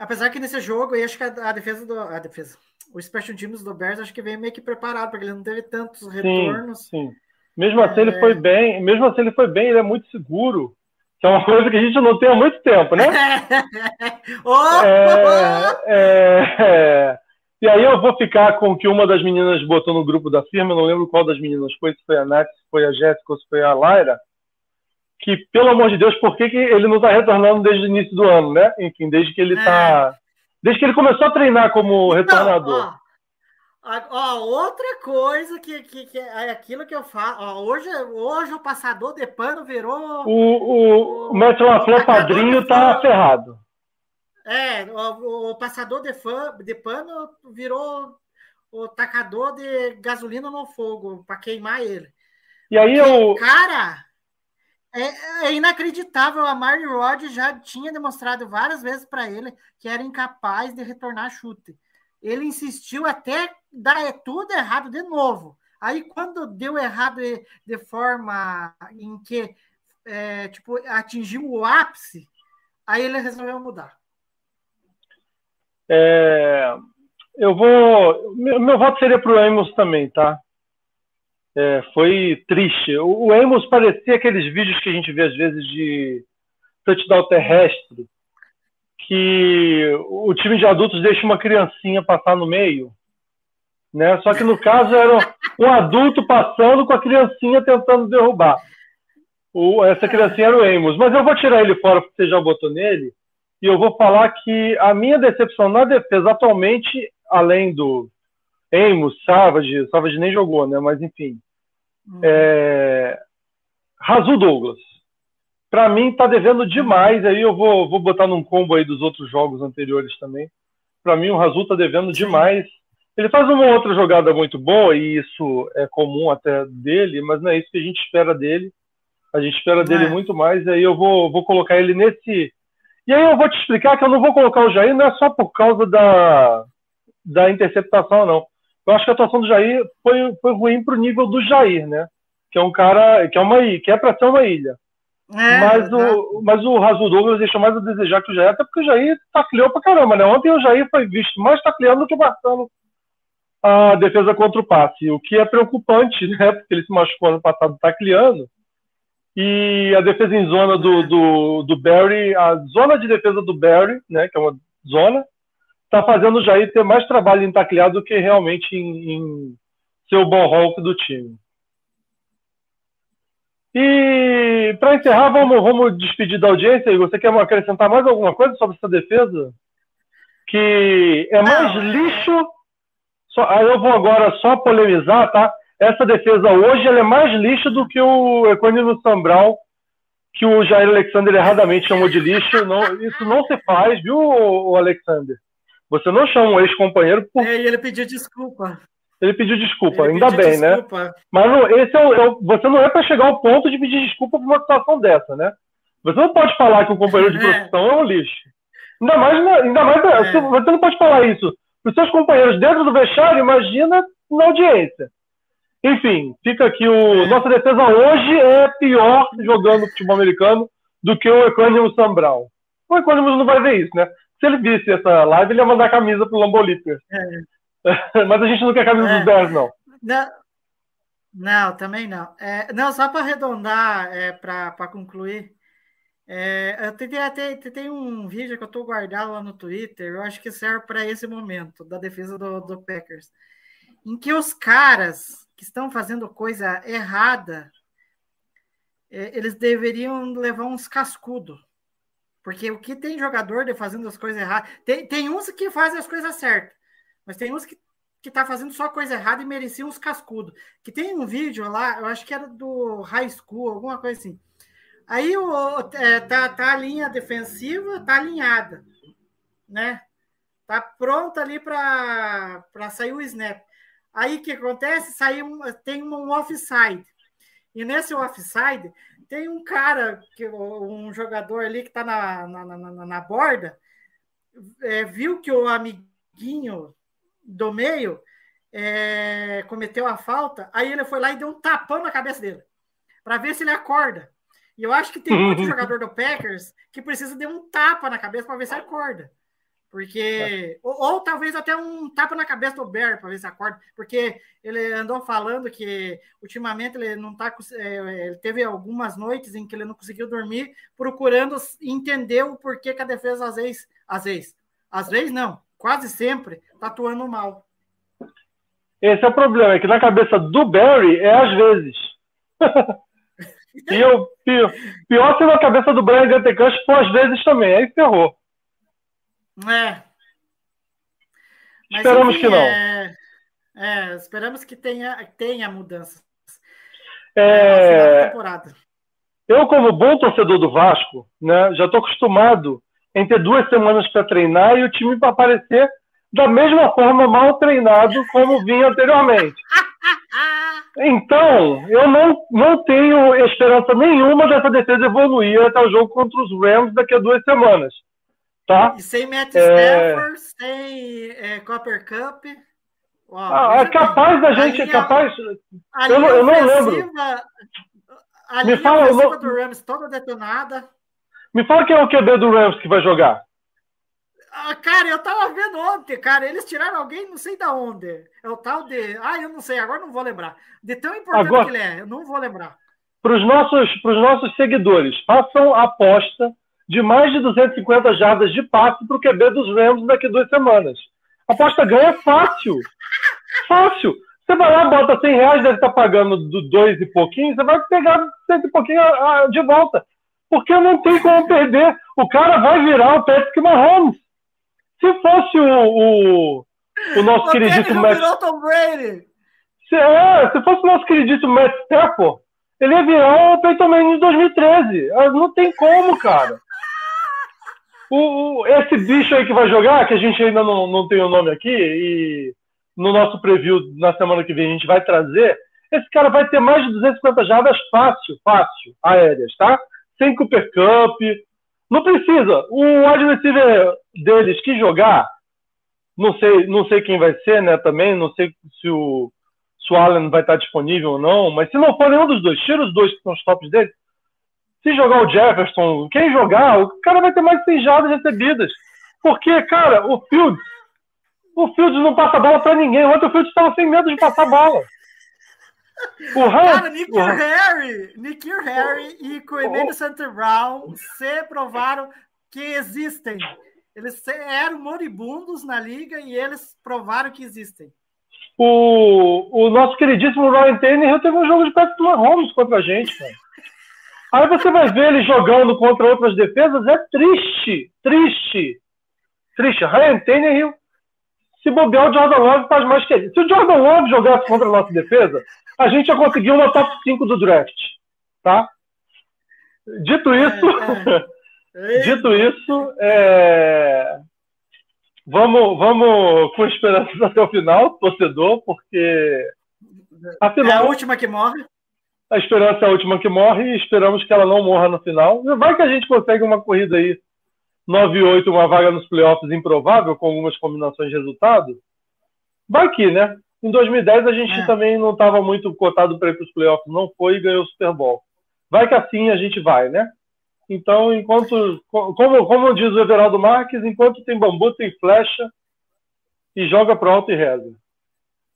apesar que nesse jogo, eu acho que a, a, defesa do. A defesa. O Special Teams do Bears acho que veio meio que preparado, porque ele não teve tantos retornos. Sim, sim. Mesmo assim, ele foi bem. Mesmo assim, ele foi bem, ele é muito seguro. Que é uma coisa que a gente não tem há muito tempo, né? oh! é, é, é. E aí eu vou ficar com o que uma das meninas botou no grupo da firma, eu não lembro qual das meninas foi, se foi a Nath, se foi a Jéssica ou se foi a Lyra, que, pelo amor de Deus, por que, que ele não está retornando desde o início do ano, né? Enfim, desde que ele está. É. Desde que ele começou a treinar como retornador. Não, Ó, outra coisa que, que, que, é aquilo que eu falo. Ó, hoje, hoje o passador de pano virou. O, o, o LaFleur padrinho tá ferrado. É, o, o, passador de, fã, de pano virou o tacador de gasolina no fogo para queimar ele. E aí Porque, eu. Cara, é, é inacreditável. A Mary Rod já tinha demonstrado várias vezes para ele que era incapaz de retornar chute ele insistiu até dar tudo errado de novo. Aí, quando deu errado de, forma em que é, tipo, atingiu o ápice, aí ele resolveu mudar. É, eu vou. Meu, meu voto seria para o Amos também, tá? É, foi triste. O, o Amos parecia aqueles vídeos que a gente vê às vezes de touchdown terrestre, que o time de adultos deixa uma criancinha passar no meio, né? Só que no caso era um adulto passando com a criancinha tentando derrubar. O, essa criancinha era o Amos. Mas eu vou tirar ele fora porque você já botou nele. E eu vou falar que a minha decepção na defesa atualmente, além do Amos, Savage, Savage nem jogou, né? Mas enfim. Uhum. É... Razu Douglas para mim está devendo demais. Aí eu vou, vou botar num combo aí dos outros jogos anteriores também. Para mim o Razul está devendo demais. Ele faz uma outra jogada muito boa e isso é comum até dele, mas não é isso que a gente espera dele. A gente espera dele é. muito mais. Aí eu vou, vou colocar ele nesse. E aí eu vou te explicar que eu não vou colocar o Jair não é só por causa da, da interceptação, não. Eu acho que a atuação do Jair foi, foi ruim pro nível do Jair, né? Que é um cara que é uma que é para ser uma ilha. É, mas, o, mas o Rasul Douglas deixou mais a desejar que o Jair, até porque o Jair tacleou pra caramba, né? Ontem o Jair foi visto mais tacleando do que marcando a defesa contra o passe, o que é preocupante, né? Porque ele se machucou ano passado tacleando. E a defesa em zona do, do, do Barry, a zona de defesa do Barry, né, que é uma zona, está fazendo o Jair ter mais trabalho em taclear do que realmente em, em ser o bom Hulk do time. E para encerrar, vamos, vamos despedir da audiência. Você quer acrescentar mais alguma coisa sobre essa defesa? Que é mais Não, lixo. Só, aí eu vou agora só polemizar, tá? Essa defesa hoje ela é mais lixo do que o Equânimo Sambral, que o Jair Alexander erradamente chamou de lixo. Não, isso não se faz, viu, o Alexander? Você não chama um ex-companheiro por. É, e ele pediu desculpa. Ele pediu desculpa, Ele ainda pediu bem, né? desculpa. Mas não- esse é o, é o- você não é para chegar ao ponto de pedir desculpa por uma situação dessa, né? Você não pode falar que o companheiro de É. profissão é um lixo. Ainda mais, ainda mais É. você não pode falar isso para os seus companheiros dentro do vestiário, imagina na audiência. Enfim, fica aqui o. É. Nossa defesa hoje é pior jogando futebol americano do que o Equânimo Sam Brown. O Equânimo não vai ver isso, né? Se ele visse essa live, ele ia mandar a camisa pro Lambolíper. Mas a gente não quer camisa É. dos Bears, não. Não, não também não. É, não, só para arredondar, é, para concluir, é, eu tentei até tem um vídeo que eu estou guardado lá no Twitter, eu acho que serve para esse momento da defesa do, do Packers, em que os caras que estão fazendo coisa errada, é, eles deveriam levar uns cascudos. Porque o que tem jogador de fazendo as coisas erradas. Tem, tem uns que fazem as coisas certas, mas tem uns que que tá fazendo só coisa errada e merecia uns cascudos. Que tem um vídeo lá, eu acho que era do High School, alguma coisa assim. Aí o, é, tá, tá a linha defensiva, tá alinhada, né? Tá pronta ali para sair o snap. Aí o que acontece? Sai um, tem um offside. E nesse offside tem um cara, que, um jogador ali que tá na, na, na, na borda, é, viu que o amiguinho do meio é, cometeu a falta, aí ele foi lá e deu um tapão na cabeça dele, para ver se ele acorda. E eu acho que tem muito jogador do Packers que precisa de um tapa na cabeça para ver se acorda. Porque. Ou, ou, talvez até um tapa na cabeça do Bear para ver se acorda. Porque ele andou falando que ultimamente ele não tá. É, ele teve algumas noites em que ele não conseguiu dormir, procurando entender o porquê que a defesa às vezes. Às vezes. Às vezes não quase sempre tá atuando mal. Esse é o problema, é que na cabeça do Barry é às vezes. e eu, pior, pior se na cabeça do Brian Gantecancho for às vezes também, aí ferrou. É. Mas, esperamos enfim, que não. É, é, esperamos que tenha, tenha mudanças. É, eu, como bom torcedor do Vasco, né, já estou acostumado em ter duas semanas para treinar e o time para aparecer da mesma forma mal treinado como vinha anteriormente. Então, eu não, não tenho esperança nenhuma dessa defesa evoluir até o jogo contra os Rams daqui a duas semanas. Tá? E sem Matt Stafford, é... sem é, Copper Cup. Uau, ah, é capaz da gente, linha, capaz. Eu não, eu não lembro. A linha Me fala, não... do Rams toda detonada. Me fala quem é o QB do Rams que vai jogar. Ah, cara, eu tava vendo ontem, cara. Eles tiraram alguém, não sei da onde. É o tal de. Ah, eu não sei, agora não vou lembrar. De tão importante agora, que ele é, eu não vou lembrar. Para os nossos, pros nossos seguidores, façam a aposta de mais de 250 jardas de passe para o QB dos Rams daqui a duas semanas. A aposta ganha fácil. Fácil. Você vai lá, bota 100 reais, deve estar pagando do dois e pouquinho, você vai pegar cento e pouquinho de volta. Porque não tem como perder. O cara vai virar o Patrick Mahomes. Se fosse o, o, o nosso o queridíssimo Matt... Tom Brady. Se, é, se fosse o nosso queridíssimo Matt Stafford, ele ia virar o Peyton Manning de 2013. Não tem como, cara. O, o, esse bicho aí que vai jogar, que a gente ainda não, não tem o nome aqui, e no nosso preview na semana que vem a gente vai trazer, esse cara vai ter mais de 250 jardas fácil, fácil, aéreas, tá? Sem Cooper Cup. Não precisa. O wide receiver deles que jogar, não sei, não sei quem vai ser, né? Também, não sei se o, se o Allen vai estar disponível ou não, mas se não for nenhum dos dois, tira os dois que são os tops dele. Se jogar o Jefferson, quem jogar, o cara vai ter mais 100 jardas recebidas. Porque, cara, o Fields, o Fields não passa bola para ninguém. O Fields estava sem medo de passar bola. O Cara, Nick o Harry, Nick Harry e com o Emmanuel St. Brown se provaram que existem. Eles eram moribundos na liga e eles provaram que existem. o, o nosso queridíssimo Ryan Tannehill teve um jogo de Patrick Mahomes contra a gente, cara. Aí você vai ver ele jogando contra outras defesas, é triste, triste, triste. Ryan Tannehill, se bobear o Jordan Love faz mais que ele. Se o Jordan Love jogasse contra a nossa defesa, a gente ia conseguir uma top 5 do draft, tá? Dito isso, É, dito isso, é, vamos, vamos com esperanças até o final, torcedor, porque É a afinal última que morre. a esperança é a última que morre e esperamos que ela não morra no final. Vai que a gente consegue uma corrida aí 9-8, uma vaga nos playoffs improvável, com algumas combinações de resultado. Vai que, né? Em 2010 a gente É. também não estava muito cotado para ir para os playoffs, não foi e ganhou o Super Bowl. Vai que assim a gente vai, né? Então, enquanto, como, como diz o Everaldo Marques, enquanto tem bambu, tem flecha e joga pro alto e reza.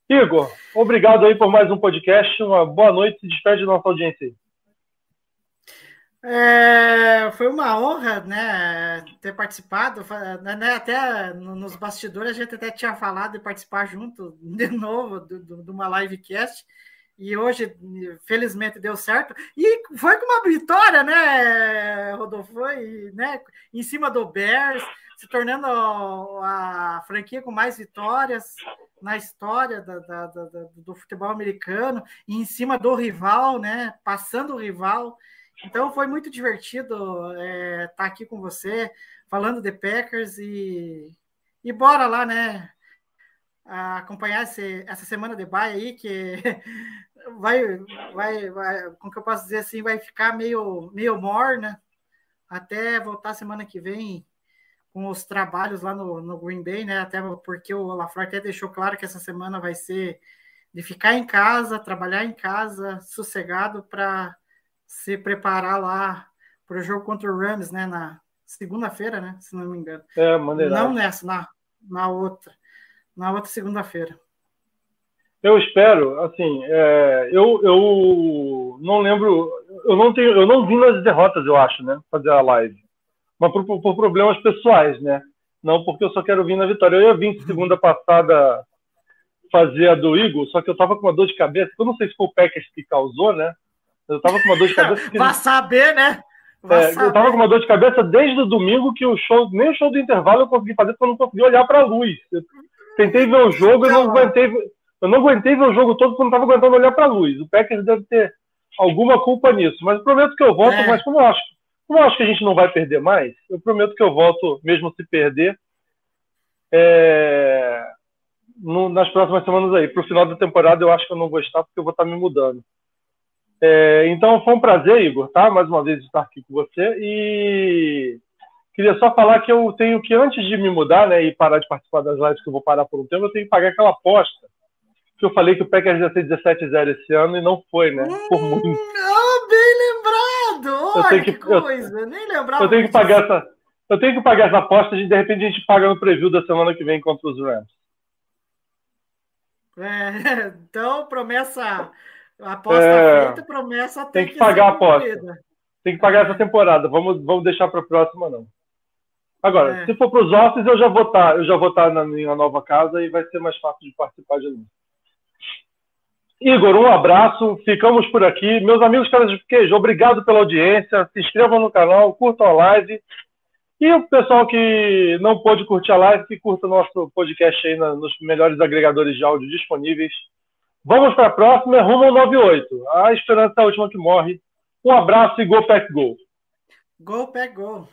Igor, obrigado aí por mais um podcast. Uma boa noite. Se despede da nossa audiência aí. É, foi uma honra, né, ter participado, fa- né, até no- nos bastidores a gente até tinha falado de participar junto de novo de uma livecast, e hoje, felizmente, deu certo, e foi com uma vitória, né, Rodolfo, foi, né, em cima do Bears, se tornando a franquia com mais vitórias na história da- da- da- do futebol americano, e em cima do rival, né, passando o rival, então foi muito divertido estar aqui com você, falando de Packers e, e bora lá, né? acompanhar esse, essa semana de baia aí, que vai, vai, vai, como que eu posso dizer assim, vai ficar meio, meio morna até voltar semana que vem com os trabalhos lá no, no Green Bay, né? Até porque o LaFleur até deixou claro que essa semana vai ser de ficar em casa, trabalhar em casa, sossegado para se preparar lá para o jogo contra o Rams, né? Na segunda-feira, né? Se não me engano. É, maneiro. Não nessa, na, na outra. Na outra segunda-feira. Eu espero, assim, é, eu, eu não lembro, eu não tenho, eu não vim nas derrotas, eu acho, né? Fazer a live. Mas por, por problemas pessoais, né? Não porque eu só quero vir na vitória. Eu ia vir segunda passada fazer a do Igor, só que eu tava com uma dor de cabeça. Eu não sei se foi o Packers que causou, né? Eu tava com uma dor de cabeça. Que, Vai saber, né? É, eu tava com uma dor de cabeça desde o domingo que o show, nem o show do intervalo eu consegui fazer porque eu não consegui olhar para a luz. Eu tentei ver o jogo e não Então, aguentei, eu não aguentei ver o jogo todo porque eu não estava aguentando olhar para a luz. O Packers deve ter alguma culpa nisso, mas eu prometo que eu volto, É. mas como eu acho, como eu acho que a gente não vai perder mais, eu prometo que eu volto mesmo se perder. é, no- nas próximas semanas aí. Pro final da temporada eu acho que eu não vou estar porque eu vou estar me mudando. É, então foi um prazer, Igor, tá? Mais uma vez estar aqui com você e queria só falar que eu tenho que antes de me mudar, né, e parar de participar das lives que eu vou parar por um tempo, eu tenho que pagar aquela aposta que eu falei que o Packers ia ser 17-0 esse ano e não foi, né? Por muito. Oh, bem lembrado! Eu Olha tenho que, que- eu- coisa! Nem lembrava. Eu tenho que disso. pagar essa, eu tenho que pagar essa aposta e de repente a gente paga no preview da semana que vem contra os Rams. É, então, promessa. Aposta É, feita, promessa tem, tem que pagar a aposta. Tem que pagar essa temporada. Vamos, vamos deixar para a próxima, não. Agora, É. se for para os offices, eu já vou estar, eu já vou estar na minha nova casa e vai ser mais fácil de participar de novo. Igor, um abraço. Ficamos por aqui. Meus amigos caras de queijo, obrigado pela audiência. Se inscrevam no canal, curtam a live. E o pessoal que não pôde curtir a live, que curta nosso podcast aí nos melhores agregadores de áudio disponíveis. Vamos para a próxima, é rumo ao 98. A esperança é a última que morre. Um abraço e Go Pack Go! Go, peg, go.